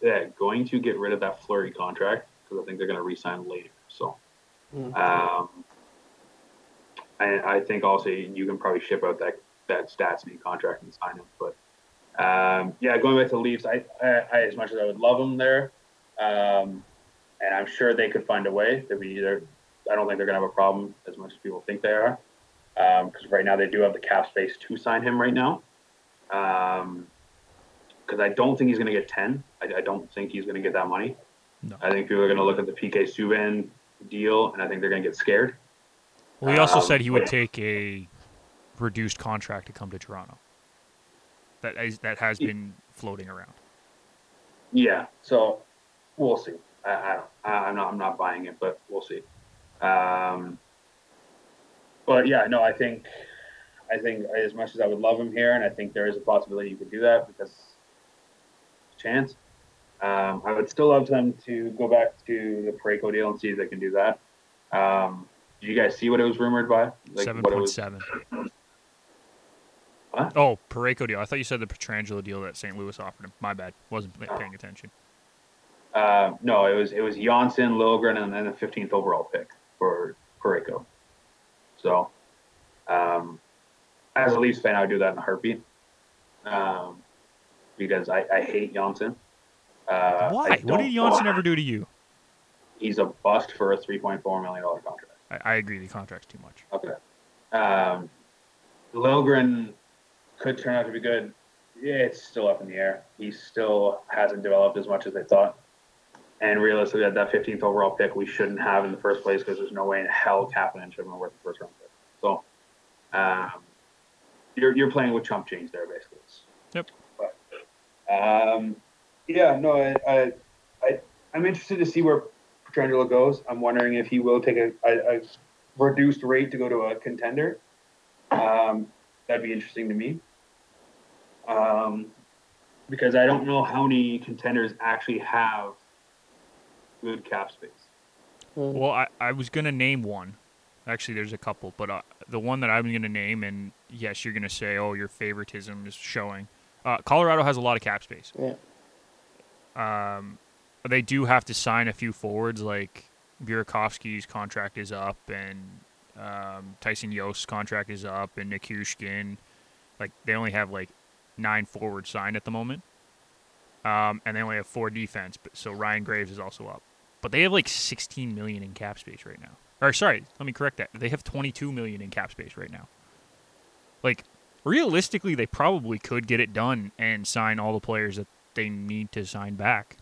gonna, going to get rid of that Fleury contract because I think they're going to re-sign later. So, Mm. um, I, I think also you can probably ship out that that Stastny contract and sign him. But um, yeah, going back to the Leafs, I, I, I as much as I would love them there, um, and I'm sure they could find a way. They'd be either. I don't think they're going to have a problem as much as people think they are, because right now they do have the cap space to sign him right now. Um, because I don't think he's going to get 10. I, I don't think he's going to get that money. No. I think people are going to look at the PK Subban deal, and I think they're going to get scared. Well, he also Um, said he would take a reduced contract to come to Toronto. That is, that has been floating around. Yeah, so we'll see. I, I I'm not. I'm not buying it, but we'll see. Um, but yeah, no, I think. I think as much as I would love him here, and I think there is a possibility you could do that because chance. Um, I would still love them to go back to the Parayko deal and see if they can do that. Um, did you guys see what it was rumored by? Seven what it point seven. What? Oh, Parayko deal. I thought you said the Pietrangelo deal that St. Louis offered him. My bad. Wasn't paying attention. Uh, no, it was it was Johnsson, Liljegren, and then the 15th overall pick for Parayko. So, um, as a Leafs fan, I would do that in a heartbeat. Um, because I, I hate Johnsson. Uh, Why? What did Johnsson ever do to you? He's a bust for a 3.4 million dollar contract. I, I agree. The contract's too much. Okay. Um, Lilgren could turn out to be good. It's still up in the air. He still hasn't developed as much as they thought. And realistically, at that 15th overall pick, we shouldn't have in the first place because there's no way in hell Kapanen should have been worth the first round pick. So, um, you're you're playing with chump change there, basically. Yep. But, um, yeah, no, I, I, I, I'm interested to see where Pietrangelo goes. I'm wondering if he will take a, a, a reduced rate to go to a contender. Um, that'd be interesting to me. Um, because I don't know how many contenders actually have good cap space. Mm. Well, I, I was gonna name one. Actually, there's a couple, but uh, the one that I'm gonna name, and yes, you're gonna say, "Oh, your favoritism is showing." Uh, Colorado has a lot of cap space. Yeah. Um, they do have to sign a few forwards, like Burakovsky's contract is up, and um, Tyson Jost's contract is up, and Nichushkin. Like they only have like nine forwards signed at the moment, um, and they only have four defense. But so Ryan Graves is also up, but they have like 16 million in cap space right now. Or sorry, let me correct that. They have 22 million in cap space right now. Like realistically, they probably could get it done and sign all the players that they need to sign back.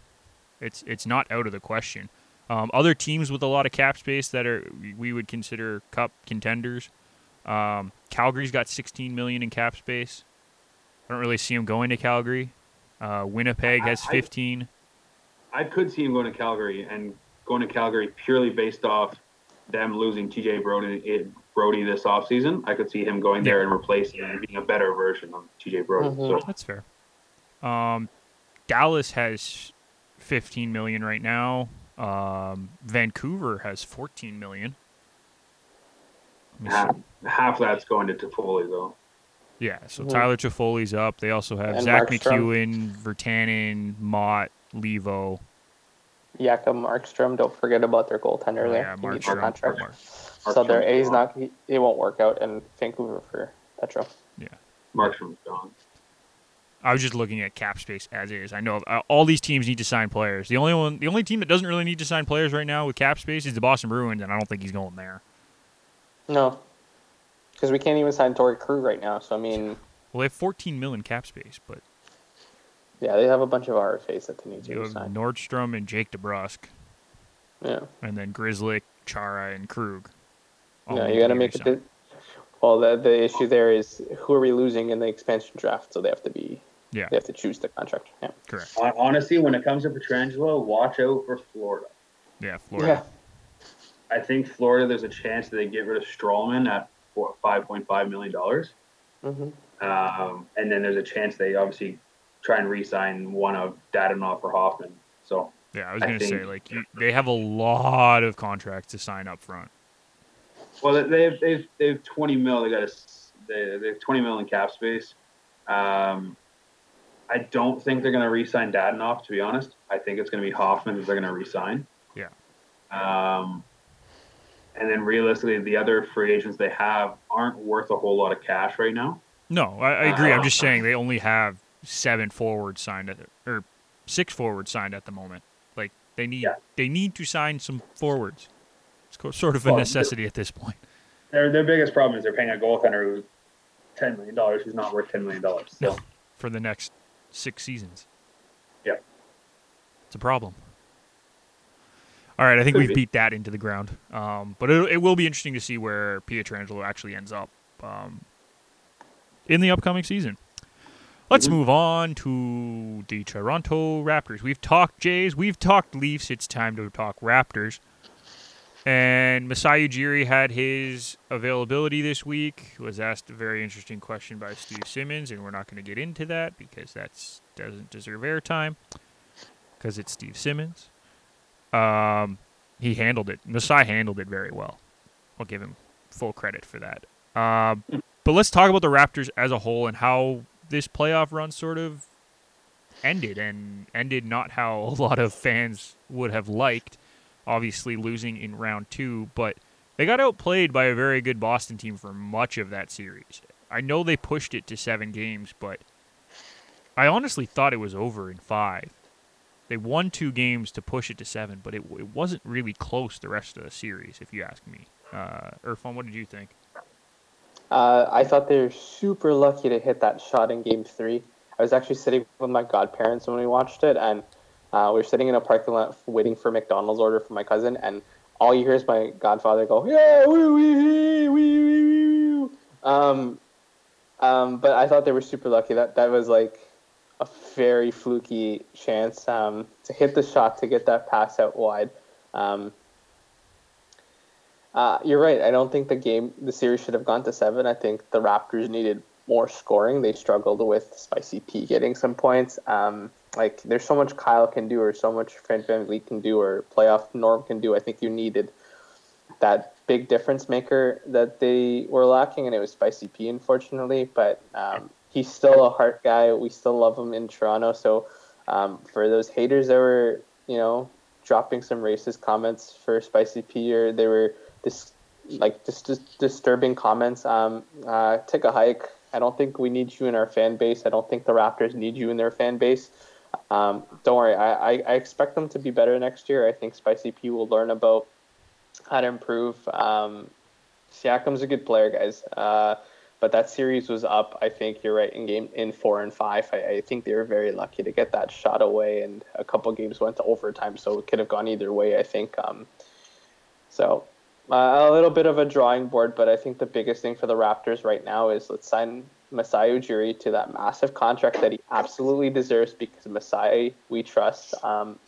It's it's not out of the question. Um, other teams with a lot of cap space that are we would consider cup contenders. Um, Calgary's got 16 million in cap space. I don't really see them going to Calgary. Uh, Winnipeg I- has 15. I could see him going to Calgary and going to Calgary purely based off them losing TJ Brodie, it, Brodie this offseason. I could see him going there and replacing and being a better version of TJ Brodie. Mhm. So That's fair. Um, Dallas has 15 million right now. Um, Vancouver has 14 million. Let me see. half, half that's going to Toffoli though. Yeah, so Mhm. Tyler Toffoli's up. They also have And Zach Markstrom. MacEwen, Virtanen, Motte, Leivo. Jakob Markstrom. Don't forget about their goaltender Oh, there. yeah, He a Markstrom. contract. Mark- So there, Markstrom's he's gone. not. It won't work out in Vancouver for Petro. Yeah, Markstrom's gone. I was just looking at cap space as is. I know uh, all these teams need to sign players. The only one, the only team that doesn't really need to sign players right now with cap space is the Boston Bruins, and I don't think he's going there. No, because we can't even sign Torey Krug right now. So I mean, Well, they have 14 million cap space, but yeah, they have a bunch of RFAs that they need you to have sign. Nordstrom and Jake DeBrusk, Yeah, and then Grzelcyk, Chara, and Krug. all no, you got to make re-signed. it. Well, the the issue there is who are we losing in the expansion draft? So they have to be. Yeah. They have to choose the contract. Yeah. Correct. Honestly, when it comes to Pietrangelo, watch out for Florida. Yeah, Florida. I think Florida, there's a chance that they get rid of Stralman at what, $5.5 million. Yeah. hmm Um, and then there's a chance they obviously try and re-sign one of Dadonov or Hoffman. So Yeah, I was gonna say like you, they have a lot of contracts to sign up front. Well, they have they have, they have 20 mil. They got a s- they, they have 20 mil in cap space. Um, I don't think they're going to re-sign Dadonov. To be honest, I think it's going to be Hoffman that they're going to re-sign. Yeah. Um, and then realistically, the other free agents they have aren't worth a whole lot of cash right now. No, I, I agree. I'm Uh, just saying they only have seven forwards signed at or six forwards signed at the moment. Like they need Yeah. they need to sign some forwards. It's co- sort of a Well, necessity at this point. *laughs* Their their biggest problem is they're paying a goaltender who's 10 million dollars who's not worth 10 million dollars. So. No. for the next six seasons. Yeah. It's a problem. All right, I think Could we've be. beat that into the ground. Um, but it, it will be interesting to see where Pietrangelo actually ends up um, in the upcoming season. Let's Mhm. move on to the Toronto Raptors. We've talked Jays, we've talked Leafs. It's time to talk Raptors. And Masai Ujiri had his availability this week. Was asked a very interesting question by Steve Simmons, and we're not going to get into that because that doesn't deserve airtime because it's Steve Simmons. Um, he handled it. Masai handled it very well. I'll give him full credit for that. Um, but let's talk about the Raptors as a whole and how this playoff run sort of ended and ended not how a lot of fans would have liked, obviously losing in round two, but they got outplayed by a very good Boston team for much of that series. I know they pushed it to seven games, but I honestly thought it was over in five. They won two games to push it to seven, but it, it wasn't really close the rest of the series, if you ask me. Uh, Irfan, what did you think? Uh, I thought they were super lucky to hit that shot in game three. I was actually sitting with my godparents when we watched it, and uh, we were sitting in a parking lot waiting for McDonald's order for my cousin, and all you hear is my godfather go, "Yeah, woo, wee, wee, wee, wee." Um, um, but I thought they were super lucky. That that was like a very fluky chance um, to hit the shot to get that pass out wide. Um, uh, you're right. I don't think the game, the series should have gone to seven. I think the Raptors needed more scoring. They struggled with Spicy P getting some points. Um, like there's so much Kyle can do, or so much Fred VanVleet can do, or playoff Norm can do. I think you needed that big difference maker that they were lacking, and it was Spicy P, unfortunately. But um, he's still a heart guy. We still love him in Toronto. So um, for those haters that were, you know, dropping some racist comments for Spicy P, or they were this like just, just disturbing comments. Um, uh, take a hike. I don't think we need you in our fan base. I don't think the Raptors need you in their fan base. Um, don't worry. I, I, I, expect them to be better next year. I think Spicy P will learn about how to improve. Um, Siakam's a good player, guys. Uh, but that series was up. I think you're right in game in four and five. I, I, think they were very lucky to get that shot away, and a couple games went to overtime, so it could have gone either way. I think. Um, so uh, a little bit of a drawing board, but I think the biggest thing for the Raptors right now is let's sign Masai Ujiri to that massive contract that he absolutely deserves because Masai we trust. Um,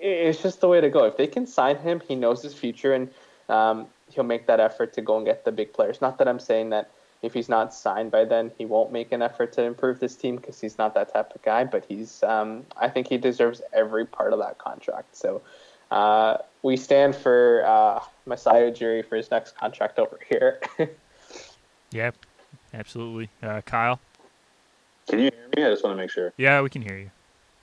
it's just the way to go. If they can sign him, he knows his future and um, he'll make that effort to go and get the big players. Not that I'm saying that if he's not signed by then, he won't make an effort to improve this team because he's not that type of guy. But he's, um, I think he deserves every part of that contract. So uh, we stand for uh, Masai Ujiri for his next contract over here. *laughs* yep, absolutely. Uh, Kyle? Can you hear me? I just want to make sure. Yeah, we can hear you.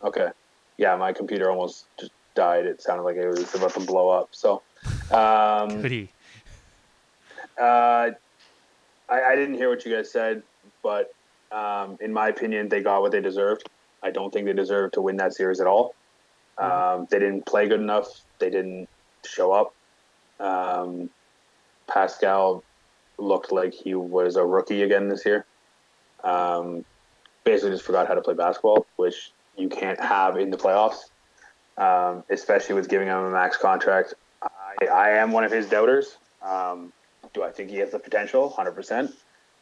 Okay. Yeah, my computer almost just died. It sounded like it was about to blow up. So, um, *laughs* Goody. Uh, I, I didn't hear what you guys said, but um, in my opinion, they got what they deserved. I don't think they deserved to win that series at all. Mm-hmm. Um, they didn't play good enough. They didn't show up. Um, Pascal looked like he was a rookie again this year. Um, basically, just forgot how to play basketball, which you can't have in the playoffs, um, especially with giving him a max contract. I, I am one of his doubters. Um, do I think he has the potential? 100%.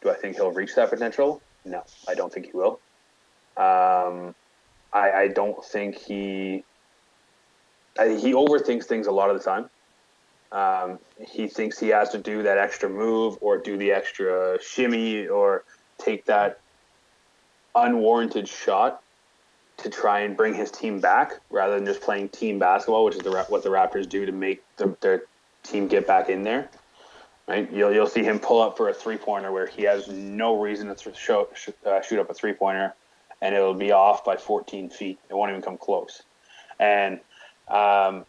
Do I think he'll reach that potential? No, I don't think he will. Um, I, I don't think he he overthinks things a lot of the time. Um, he thinks he has to do that extra move or do the extra shimmy or take that unwarranted shot to try and bring his team back rather than just playing team basketball, which is the, what the Raptors do to make the, their team get back in there. Right? You'll, you'll see him pull up for a three pointer where he has no reason to th- show, sh- uh, shoot up a three pointer and it'll be off by 14 feet. It won't even come close. And um,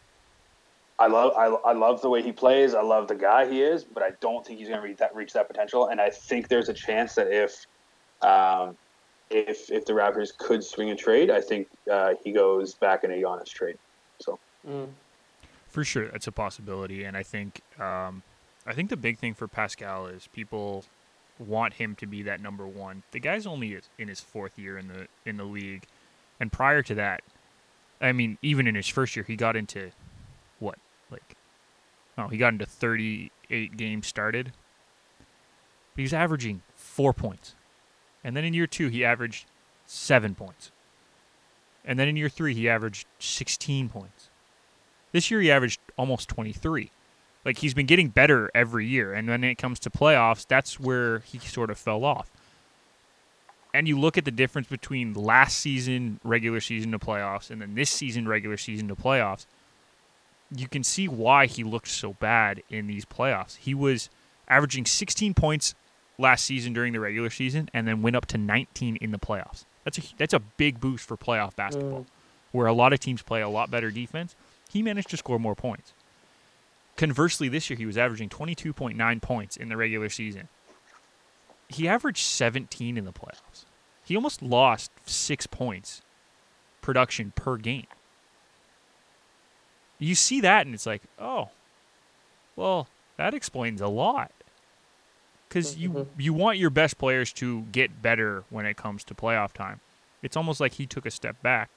I love I, I love the way he plays. I love the guy he is, but I don't think he's going to reach that reach that potential. And I think there's a chance that if um, if if the Raptors could swing a trade, I think uh, he goes back in a Giannis trade. So mm. for sure, that's a possibility. And I think um, I think the big thing for Pascal is people want him to be that number one. The guy's only in his fourth year in the in the league, and prior to that, I mean, even in his first year, he got into what, like, oh, he got into 38 games started. But he was averaging four points. And then in year two, he averaged seven points. And then in year three, he averaged 16 points. This year, he averaged almost 23. Like, he's been getting better every year. And when it comes to playoffs, that's where he sort of fell off and you look at the difference between last season regular season to playoffs and then this season regular season to playoffs you can see why he looked so bad in these playoffs he was averaging 16 points last season during the regular season and then went up to 19 in the playoffs That's a that's a big boost for playoff basketball, mm. where a lot of teams play a lot better defense. He managed to score more points. Conversely, this year he was averaging 22.9 points in the regular season. He averaged 17 in the playoffs. He almost lost six points production per game. You see that, and it's like, oh, well, that explains a lot. Because you Mhm. you want your best players to get better when it comes to playoff time. It's almost like he took a step back,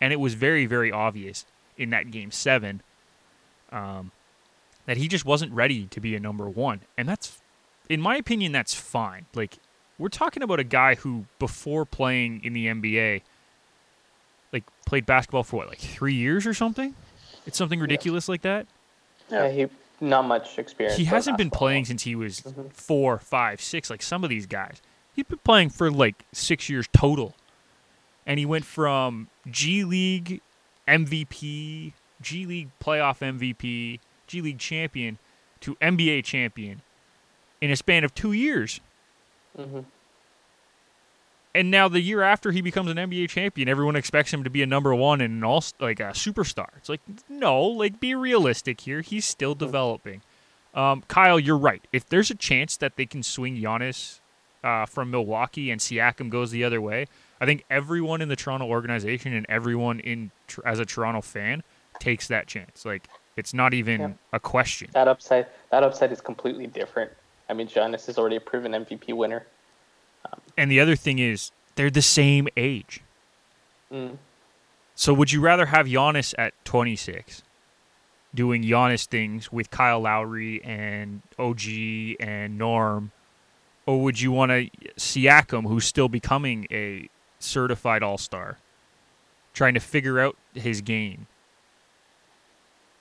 and it was very very obvious in that game seven um, that he just wasn't ready to be a number one, and that's, in my opinion, that's fine. Like we're talking about a guy who before playing in the NBA, like played basketball for what like three years or something. It's something ridiculous like that. Yeah. Yeah, he not much experience. He hasn't been playing since he was Mhm. four, five, six, like some of these guys. He's been playing for like six years total. And he went from G League MVP, G League playoff MVP, G League champion to NBA champion in a span of two years. Mhm. And now the year after he becomes an NBA champion, everyone expects him to be a number one and an all like a superstar. It's like no, like be realistic here. He's still developing. Um, Kyle, you're right. If there's a chance that they can swing Giannis uh, from Milwaukee and Siakam goes the other way, I think everyone in the Toronto organization and everyone in as a Toronto fan takes that chance. Like it's not even Yeah. a question. That upside, that upside is completely different. I mean, Giannis is already a proven MVP winner. And the other thing is they're the same age. Mm. So would you rather have Giannis at 26 doing Giannis things with Kyle Lowry and OG and Norm or would you want to Siakam who's still becoming a certified all-star trying to figure out his game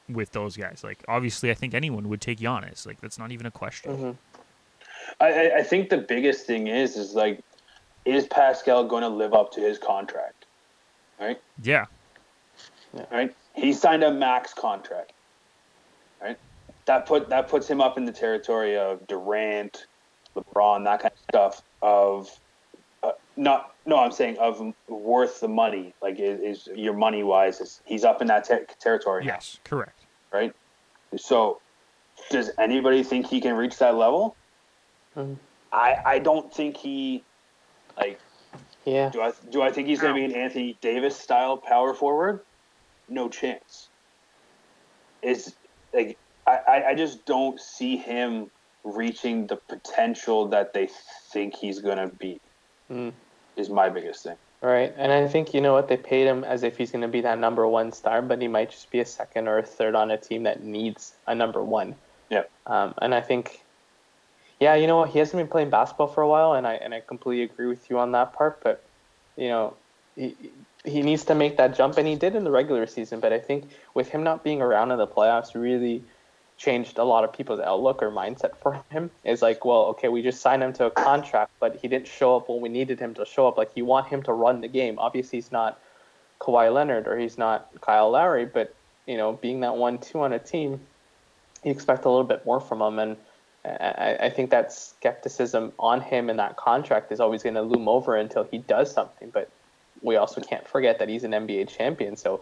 with those guys? Like obviously I think anyone would take Giannis. Like that's not even a question. hmm I, I- I think the biggest thing is is like, is Pascal going to live up to his contract? Right, Yeah. right. He signed a max contract. Right, that put that puts him up in the territory of Durant, LeBron, that kind of stuff. Of uh, not no, I'm saying of worth the money. Like is, is your money wise? Is, he's up in that ter- territory. Yes, correct. Right? So, does anybody think he can reach that level? Mhm. I I don't think he like. Yeah. Do I do I think he's going to be an Anthony Davis style power forward? No chance. Is like I, I I just don't see him reaching the potential that they think he's going to be. Mm. Is my biggest thing. Right. And I think, you know what, they paid him as if he's going to be that number one star, but he might just be a second or a third on a team that needs a number one. Yeah. Um, and I think, yeah, you know what, he hasn't been playing basketball for a while, and I and I completely agree with you on that part. But, you know, he he needs to make that jump, and he did in the regular season. But I think with him not being around in the playoffs, really changed a lot of people's outlook or mindset for him. Is like, well, okay, we just signed him to a contract, but he didn't show up when we needed him to show up. Like, you want him to run the game. Obviously, he's not Kawhi Leonard or he's not Kyle Lowry, but you know, being that one-two on a team, you expect a little bit more from him, and I, I think that skepticism on him and that contract is always going to loom over until he does something. But we also can't forget that he's an NBA champion, so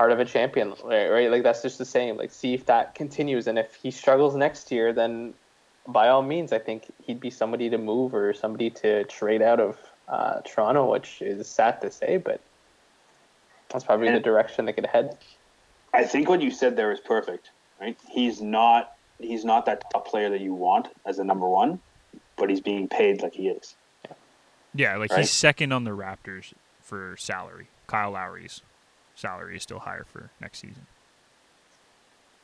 heart of a champion, right? right? Like that's just the same. Like, see if that continues, and if he struggles next year, then by all means, I think he'd be somebody to move or somebody to trade out of uh, Toronto, which is sad to say, but that's probably the direction they could head. I think what you said there is perfect. Right? He's not he's not that top player that you want as a number one, but he's being paid like he is. Yeah, like Right. he's second on the Raptors for salary. Kyle Lowry's salary is still higher for next season.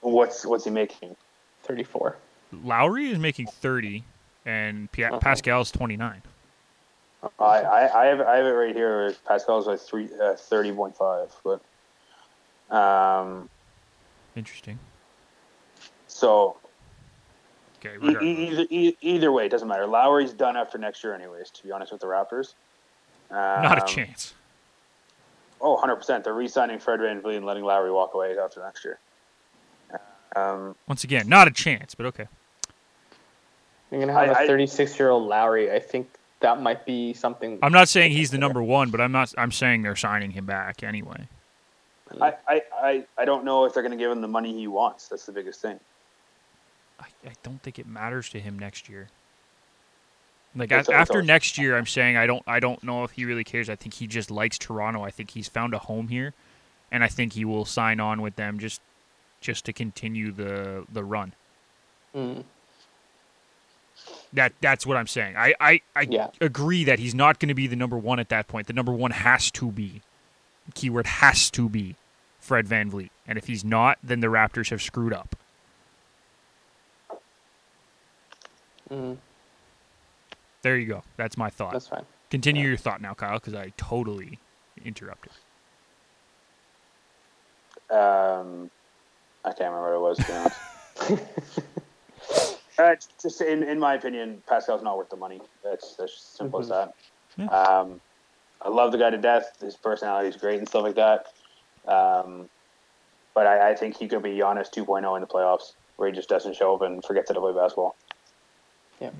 What's what's he making? 34. Lowry is making 30 and P- Uh-huh. Pascal's 29. I, I, I have I have it right here. Pascal's like three uh, thirty point five, but um, Interesting. so Okay, either e- either way, it doesn't matter. Lowry's done after next year, anyways. To be honest with the Raptors, um, not a chance. Oh, 100 percent. They're re-signing Fred VanVleet and letting Lowry walk away after next year. Um, Once again, not a chance, but okay. You're going to have I- a I- 36 year old Lowry. I think that might be something. I'm not saying he's the number one, but I'm not. I'm saying they're signing him back anyway. I, I, I, I don't know if they're going to give him the money he wants. That's the biggest thing. I, I don't think it matters to him next year. Like It's- a- it's after next year, I'm saying I don't. I don't know if he really cares. I think he just likes Toronto. I think he's found a home here, and I think he will sign on with them just, just to continue the the run. Mm, That that's what I'm saying. I I, I Yeah. agree that he's not going to be the number one at that point. The number one has to be, keyword has to be, Fred VanVleet. And if he's not, then the Raptors have screwed up. mm, There you go. That's my thought. that's fine. Continue yeah. your thought now, Kyle, because I totally interrupted. Um, I can't remember what it was. To *laughs* uh, just in, in my opinion, Pascal's not worth the money. That's that's simple as that. Yeah. Um, I love the guy to death. His personality is great and stuff like that. Um, but I, I think he could be Giannis 2.0 in the playoffs, where he just doesn't show up and forgets how to play basketball.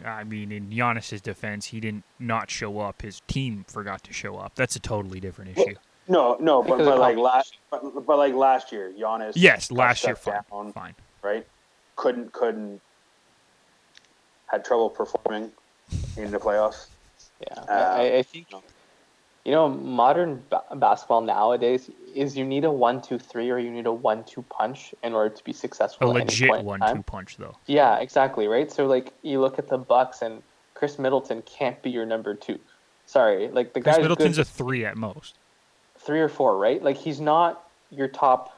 I mean, in Giannis's defense, he didn't not show up. His team forgot to show up. That's a totally different issue. No, no, but, Because but like last, but, but like last year, Giannis. Yes, last year, fine, down, fine. right? Couldn't couldn't had trouble performing in the playoffs. Yeah, Uh, I, I think no. You know modern ba- basketball nowadays is you need a one two three or you need a one two punch in order to be successful. A legit time. one-two punch, though. Yeah, exactly. Right. So like you look at the Bucks and Khris Middleton can't be your number two. Sorry, like the Khris guy's Middleton's good a three at most. three or four, right? Like he's not your top.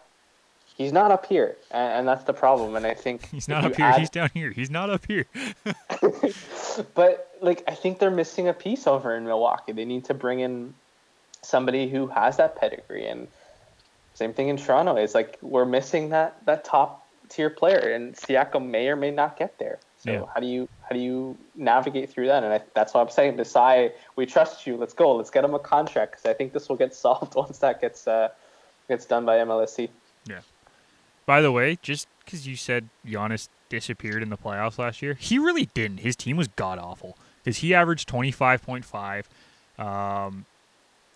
He's not up here, and, and that's the problem. And I think *laughs* He's not up here. add- He's down here. He's not up here. *laughs* but like I think they're missing a piece over in Milwaukee. They need to bring in somebody who has that pedigree and same thing in Toronto. It's like we're missing that that top tier player and Siakam may or may not get there. So Yeah. how do you how do you navigate through that? And I, that's what I'm saying. Desai, we trust you. Let's go. Let's get him a contract because I think this will get *laughs* solved once that gets uh, gets done by MLSE. By the way, just because you said Giannis disappeared in the playoffs last year, he really didn't. His team was god awful because he averaged twenty five point five, um,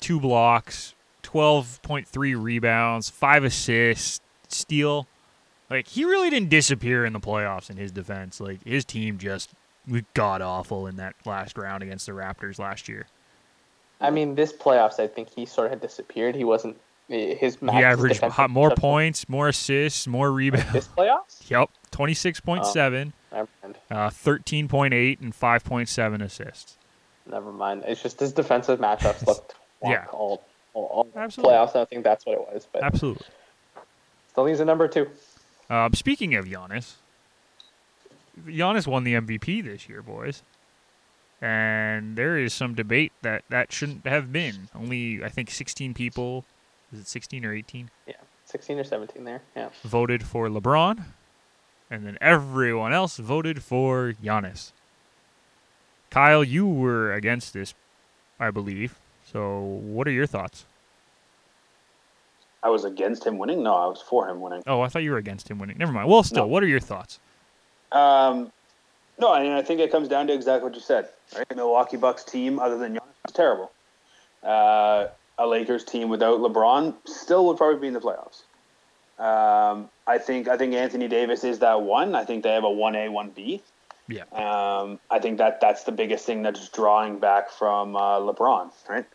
two blocks, twelve point three rebounds, five assists, steal. Like he really didn't disappear in the playoffs in his defense. Like his team just was god awful in that last round against the Raptors last year. I mean, this playoffs, I think he sort of had disappeared. He wasn't his max he averaged more touch- points, more assists, more rebounds. This playoffs? Yep, twenty six point seven. Never mind. Uh, 13.8 and 5.7 assists. Never mind. It's just his defensive matchups looked *laughs* Yeah. all, all, all playoffs. I think that's what it was, but Absolutely. still needs a number two. Um, speaking of Giannis, Giannis won the MVP this year, boys. And there is some debate that that shouldn't have been. Only, I think, 16 people, is it 16 or 18, Yeah, sixteen or seventeen there. Yeah. voted for LeBron. And then everyone else voted for Giannis. Kyle, you were against this, I believe. So, what are your thoughts? I was against him winning. No, I was for him winning. Oh, I thought you were against him winning. Never mind. Well, still, No. what are your thoughts? Um, no, I mean I think it comes down to exactly what you said. Right, the Milwaukee Bucks team, other than Giannis, is terrible. Uh, a Lakers team without LeBron still would probably be in the playoffs. Um, I think I think Anthony Davis is that one. I think they have a one A, one B. Yeah. Um, I think that that's the biggest thing that's drawing back from uh, LeBron, right?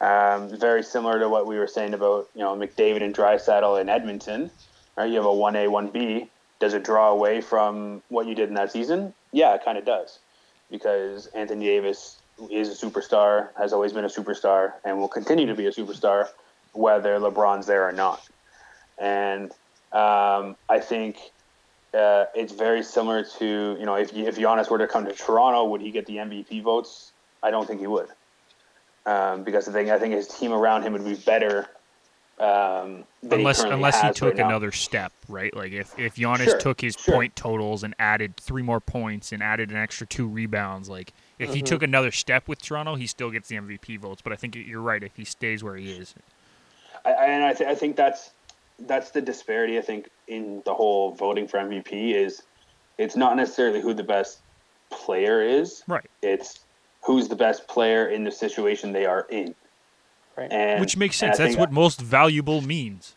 Um, very similar to what we were saying about you know McDavid and Draisaitl in Edmonton, right? You have a one A, one B. Does it draw away from what you did in that season? Yeah, it kind of does, because Anthony Davis is a superstar, has always been a superstar, and will continue to be a superstar, whether LeBron's there or not. And um, I think uh, it's very similar to you know if if Giannis were to come to Toronto, would he get the MVP votes? I don't think he would, um, because I think I think his team around him would be better. Um, unless currently unless he took right another step, right? Like if if Giannis Sure, took his sure. point totals and added three more points and added an extra two rebounds, like if he Mhm. took another step with Toronto, he still gets the MVP votes. But I think you're right. If he stays where he is, I, I- and I, th- I think that's that's the disparity. I think in the whole voting for MVP is it's not necessarily who the best player is. right? It's who's the best player in the situation they are in. Right. And, Which makes sense. That's think- what most valuable means.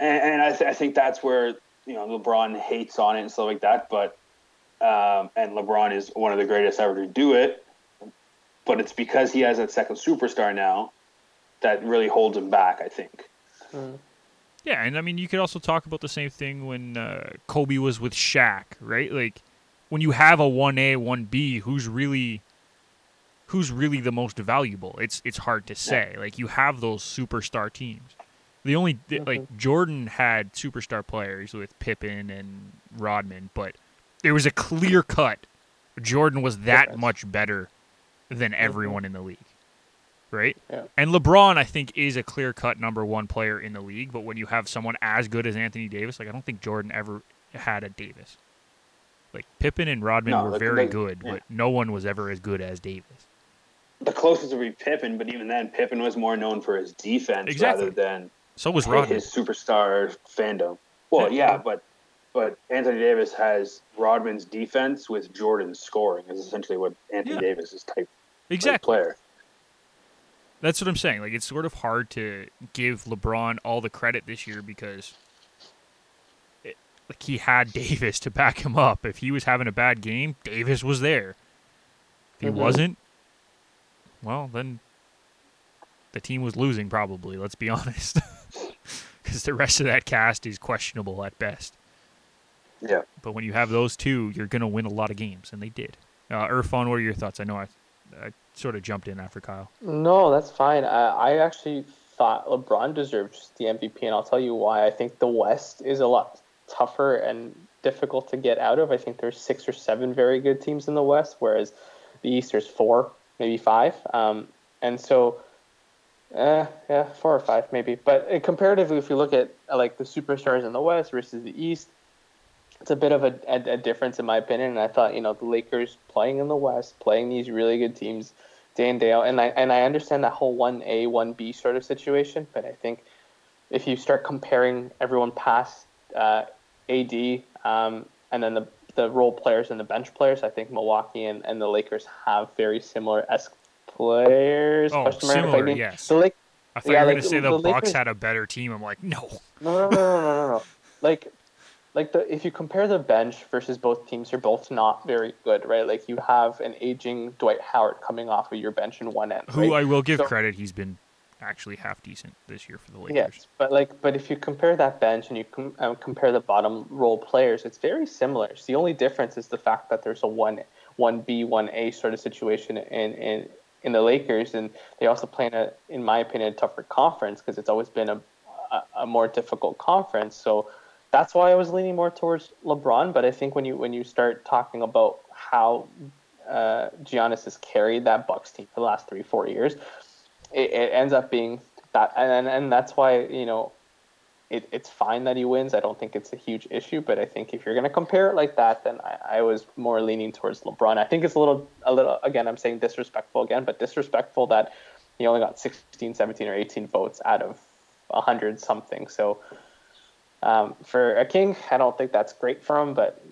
and, and I, th- I think that's where you know LeBron hates on it and stuff like that. But um, and LeBron is one of the greatest ever to do it. But it's because he has that second superstar now that really holds him back. I think. Mm. Yeah, and I mean, you could also talk about the same thing when uh, Kobe was with Shaq, right? Like when you have a one A, one B, who's really, who's really the most valuable? It's it's hard to say. Like you have those superstar teams. The only th- like Jordan had superstar players with Pippen and Rodman, but there was a clear cut. Jordan was that Difference. much better than mm-hmm. everyone in the league, right? Yeah. And LeBron, I think, is a clear cut number one player in the league. But when you have someone as good as Anthony Davis, like I don't think Jordan ever had a Davis. Like Pippen and Rodman No, were like, very they- good, yeah. but no one was ever as good as Davis. The closest would be Pippen, but even then, Pippen was more known for his defense Exactly. rather than So was Rodman. his superstar fandom. Well, yeah, but but Anthony Davis has Rodman's defense with Jordan's scoring is essentially what Anthony Yeah. Davis is type of Exactly. player. That's what I'm saying. Like it's sort of hard to give LeBron all the credit this year because it, like he had *laughs* Davis to back him up. If he was having a bad game, Davis was there. If he Mhm. wasn't, well, then the team was losing probably, let's be *laughs* honest. Cuz the rest of that cast is questionable at best. Yeah. But when you have those two, you're going to win a lot of games and they did. Uh Irfan, what are your thoughts? I know I I sort of jumped in after Kyle. No, that's fine. I, I actually thought LeBron deserves the MVP, and I'll tell you why. I think the West is a lot tougher and difficult to get out of. I think there's six or seven very good teams in the West, whereas the East there's four, maybe five. Um, and so, uh, yeah, four or five maybe. But uh, comparatively, if you look at uh, like the superstars in the West versus the East, it's a bit of a, a, a difference in my opinion. And I thought, you know, the Lakers playing in the West, playing these really good teams day in day out, and I and I understand that whole one A one B sort of situation, but I think if you start comparing everyone past uh, AD um, and then the the role players and the bench players, I think Milwaukee and, and the Lakers have very similar esque players. Oh, similar, I yes. The Lake, I thought Yeah, you were like, going to say the, the Bucks Lakers- had a better team. I'm like, no, no, no, no, no, no, no. *laughs* Like, like the if you compare the bench versus both teams, they're both not very good, right? Like you have an aging Dwight Howard coming off of your bench in one end, Who right? I will give So- credit, he's been actually half decent this year for the Lakers. Yes, but like, but if you compare that bench and you com- um, compare the bottom role players, it's very similar. So the only difference is the fact that there's a one one B one A sort of situation in in in the Lakers, and they also play in a, in my opinion, a tougher conference because it's always been a, a a more difficult conference. So that's why I was leaning more towards LeBron. But I think when you when you start talking about how uh, Giannis has carried that Bucks team for the last three four years, it, it ends up being that, and and that's why you know, it, it's fine that he wins. I don't think it's a huge issue, but I think if you're gonna compare it like that, then I, I was more leaning towards LeBron. I think it's a little a little again. I'm saying disrespectful again, but disrespectful that he only got 16, 17, or 18 votes out of hundred something. So. Um, for a king, I don't think that's great for him, but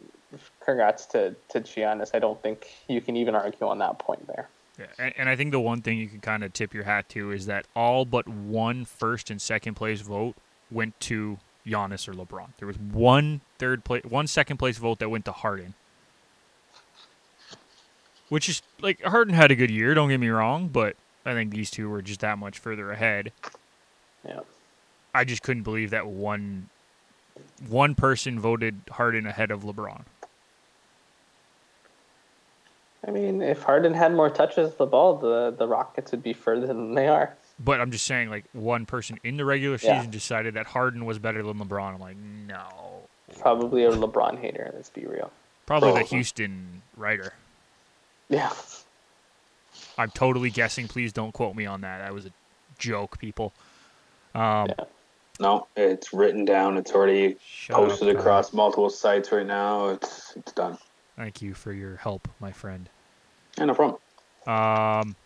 congrats to to Giannis. I don't think you can even argue on that point there. Yeah, and, and I think the one thing you can kind of tip your hat to is that all but one first and second place vote went to Giannis or LeBron. There was one third place, one second place vote that went to Harden, which is like Harden had a good year. Don't get me wrong, but I think these two were just that much further ahead. Yeah. I just couldn't believe that one one person voted Harden ahead of LeBron. I mean, if Harden had more touches of the ball, the the Rockets would be further than they are. But I'm just saying, like one person in the regular Yeah. season decided that Harden was better than LeBron. I'm like, no, Probably a LeBron hater. Let's be real. probably the Houston writer. Yeah. I'm totally guessing. Please don't quote me on that. That was a joke, people. Um, Yeah. No, it's written down. It's already shut posted up, Kyle. across multiple sites right now. It's it's done. Thank you for your help, my friend. Yeah, no problem. Um,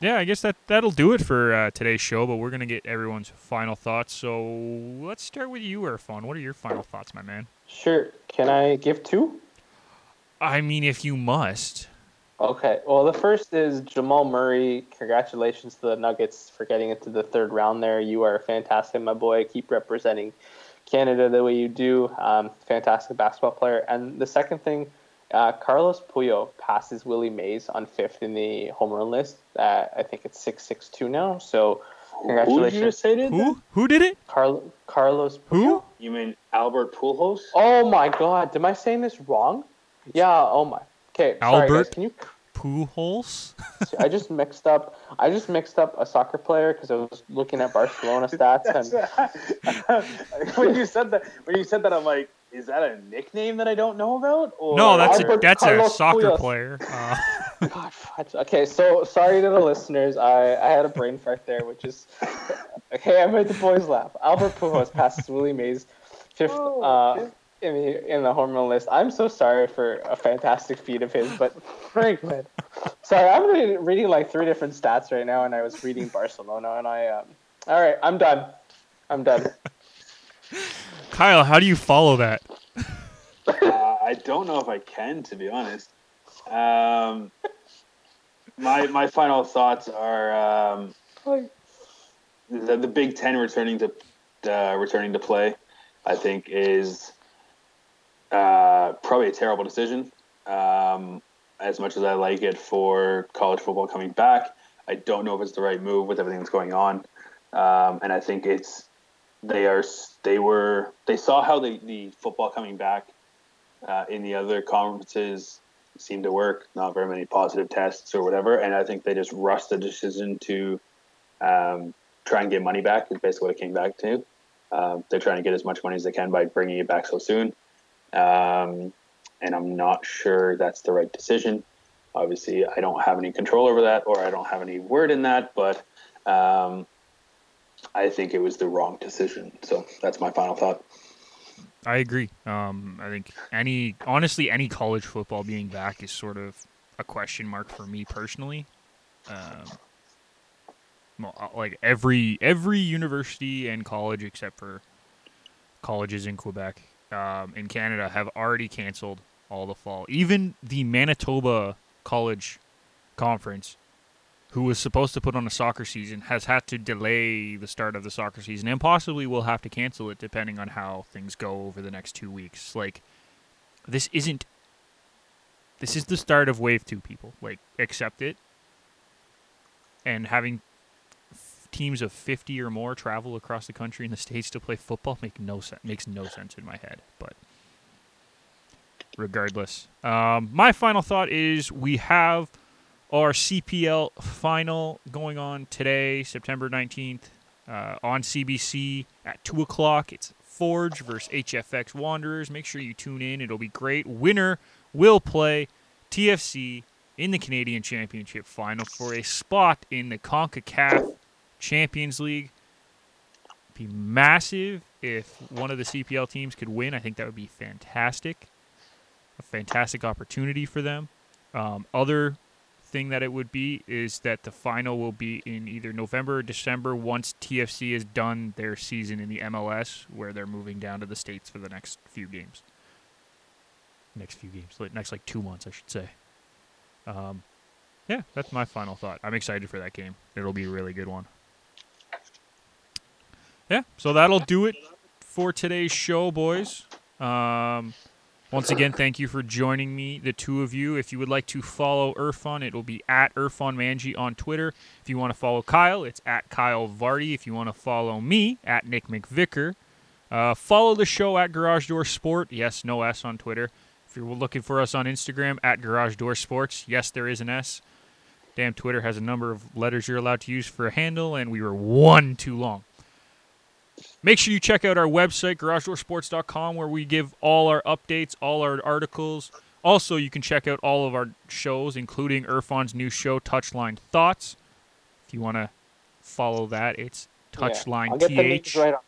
yeah, I guess that that'll do it for uh, today's show. But we're gonna get everyone's final thoughts. So let's start with you, Irfan. What are your final thoughts, my man? Sure. Can I give two? I mean, if you must. Okay. Well, the first is Jamal Murray. Congratulations to the Nuggets for getting into the third round there. You are fantastic, my boy. Keep representing Canada the way you do. Um, fantastic basketball player. And the second thing, uh, Carlos Puyo passes Willie Mays on fifth in the home run list. Uh, I think it's six six two now. So Who did you congratulations, just say did? Who? Who did it? Carl- Carlos. Puyo? Who? You mean Albert Pujols? Oh my God! Am I saying this wrong? Yeah. Oh my. Okay. Sorry, Albert? guys. Can you Pooholes? *laughs* I just mixed up. I just mixed up a soccer player because I was looking at Barcelona *laughs* stats and *laughs* when you said that, when you said that, I'm like, is that a nickname that I don't know about? Or no, that's a, Albert that's a soccer Puyos. player. Uh, God, fudge. okay. So sorry to the listeners. I I had a brain fart there, which is okay. I made the boys laugh. Albert Pujols passes Willie Mays fifth Oh, uh, okay. In the in the home run list. I'm so sorry for a fantastic feat of his, but *laughs* Franklin. Sorry, I'm reading, reading like three different stats right now, and I was reading Barcelona, and I um. All right, I'm done. I'm done. *laughs* Kyle, how do you follow that? Uh, I don't know if I can, to be honest. Um, my my final thoughts are um, the, the Big Ten returning to uh, returning to play. I think is uh, probably a terrible decision. Um, as much as I like it for college football coming back, I don't know if it's the right move with everything that's going on. Um, and I think it's they are they were they saw how the, the football coming back uh, in the other conferences seemed to work. Not very many positive tests or whatever, and I think they just rushed the decision to um, try and get money back. Is basically what it came back to. Um, they're trying to get as much money as they can by bringing it back so soon, um, and I'm not sure that's the right decision. Obviously, I don't have any control over that, or I don't have any word in that, but um, I think it was the wrong decision. So that's my final thought. I agree. Um, I think any, honestly, any college football being back is sort of a question mark for me personally. Um, uh, like every every university and college except for colleges in Quebec, um, in Canada, have already canceled all the fall. Even the Manitoba College Conference, who was supposed to put on a soccer season, has had to delay the start of the soccer season and possibly will have to cancel it depending on how things go over the next two weeks. Like, this isn't. This is the start of wave two, people. Like, accept it. And having teams of 50 or more travel across the country in the states to play football make no sen- makes no sense in my head but regardless. Um, my final thought is we have our cpl final going on today september 19th uh, on cbc at 2 o'clock. It's forge versus hfx wanderers. Make sure you tune in. It'll be great. Winner will play tfc in the canadian championship final for a spot in the concacaf champions league be massive if one of the cpl teams could win i think that would be fantastic a fantastic opportunity for them. Um, other thing that it would be is that the final will be in either November or December once TFC has done their season in the MLS, where they're moving down to the states for the next few games. Next few games, next like two months, I should say. Um, yeah, that's my final thought. I'm excited for that game. It'll be a really good one. Yeah, so that'll do it for today's show, boys. Um, once again, thank you for joining me, the two of you. If you would like to follow Irfan, it will be at Irfan Manji on Twitter. If you want to follow Kyle, it's at Kyle Vardy. If you want to follow me, at Nick McVicker. Uh, follow the show at Garage Door Sport. Yes, no S on Twitter. If you're looking for us on Instagram, at Garage Door Sports. Yes, there is an S. Damn, Twitter has a number of letters you're allowed to use for a handle, and we were one too long. Make sure you check out our website, garagedoorsports.com, where we give all our updates, all our articles. Also, you can check out all of our shows, including Irfan's new show, Touchline Thoughts. If you want to follow that, it's Yeah, Touchline I'll get the names TH. right. On,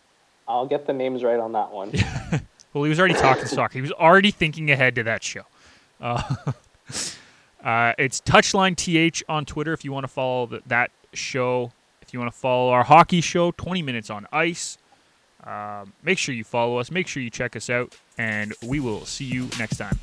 I'll get the names right on that one. *laughs* Well, he was already talking *laughs* soccer. He was already thinking ahead to that show. Uh, *laughs* uh, it's Touchline TH on Twitter if you want to follow th- that show. If you want to follow our hockey show, 20 Minutes on Ice. Um, make sure you follow us. Make sure you check us out. And we will see you next time.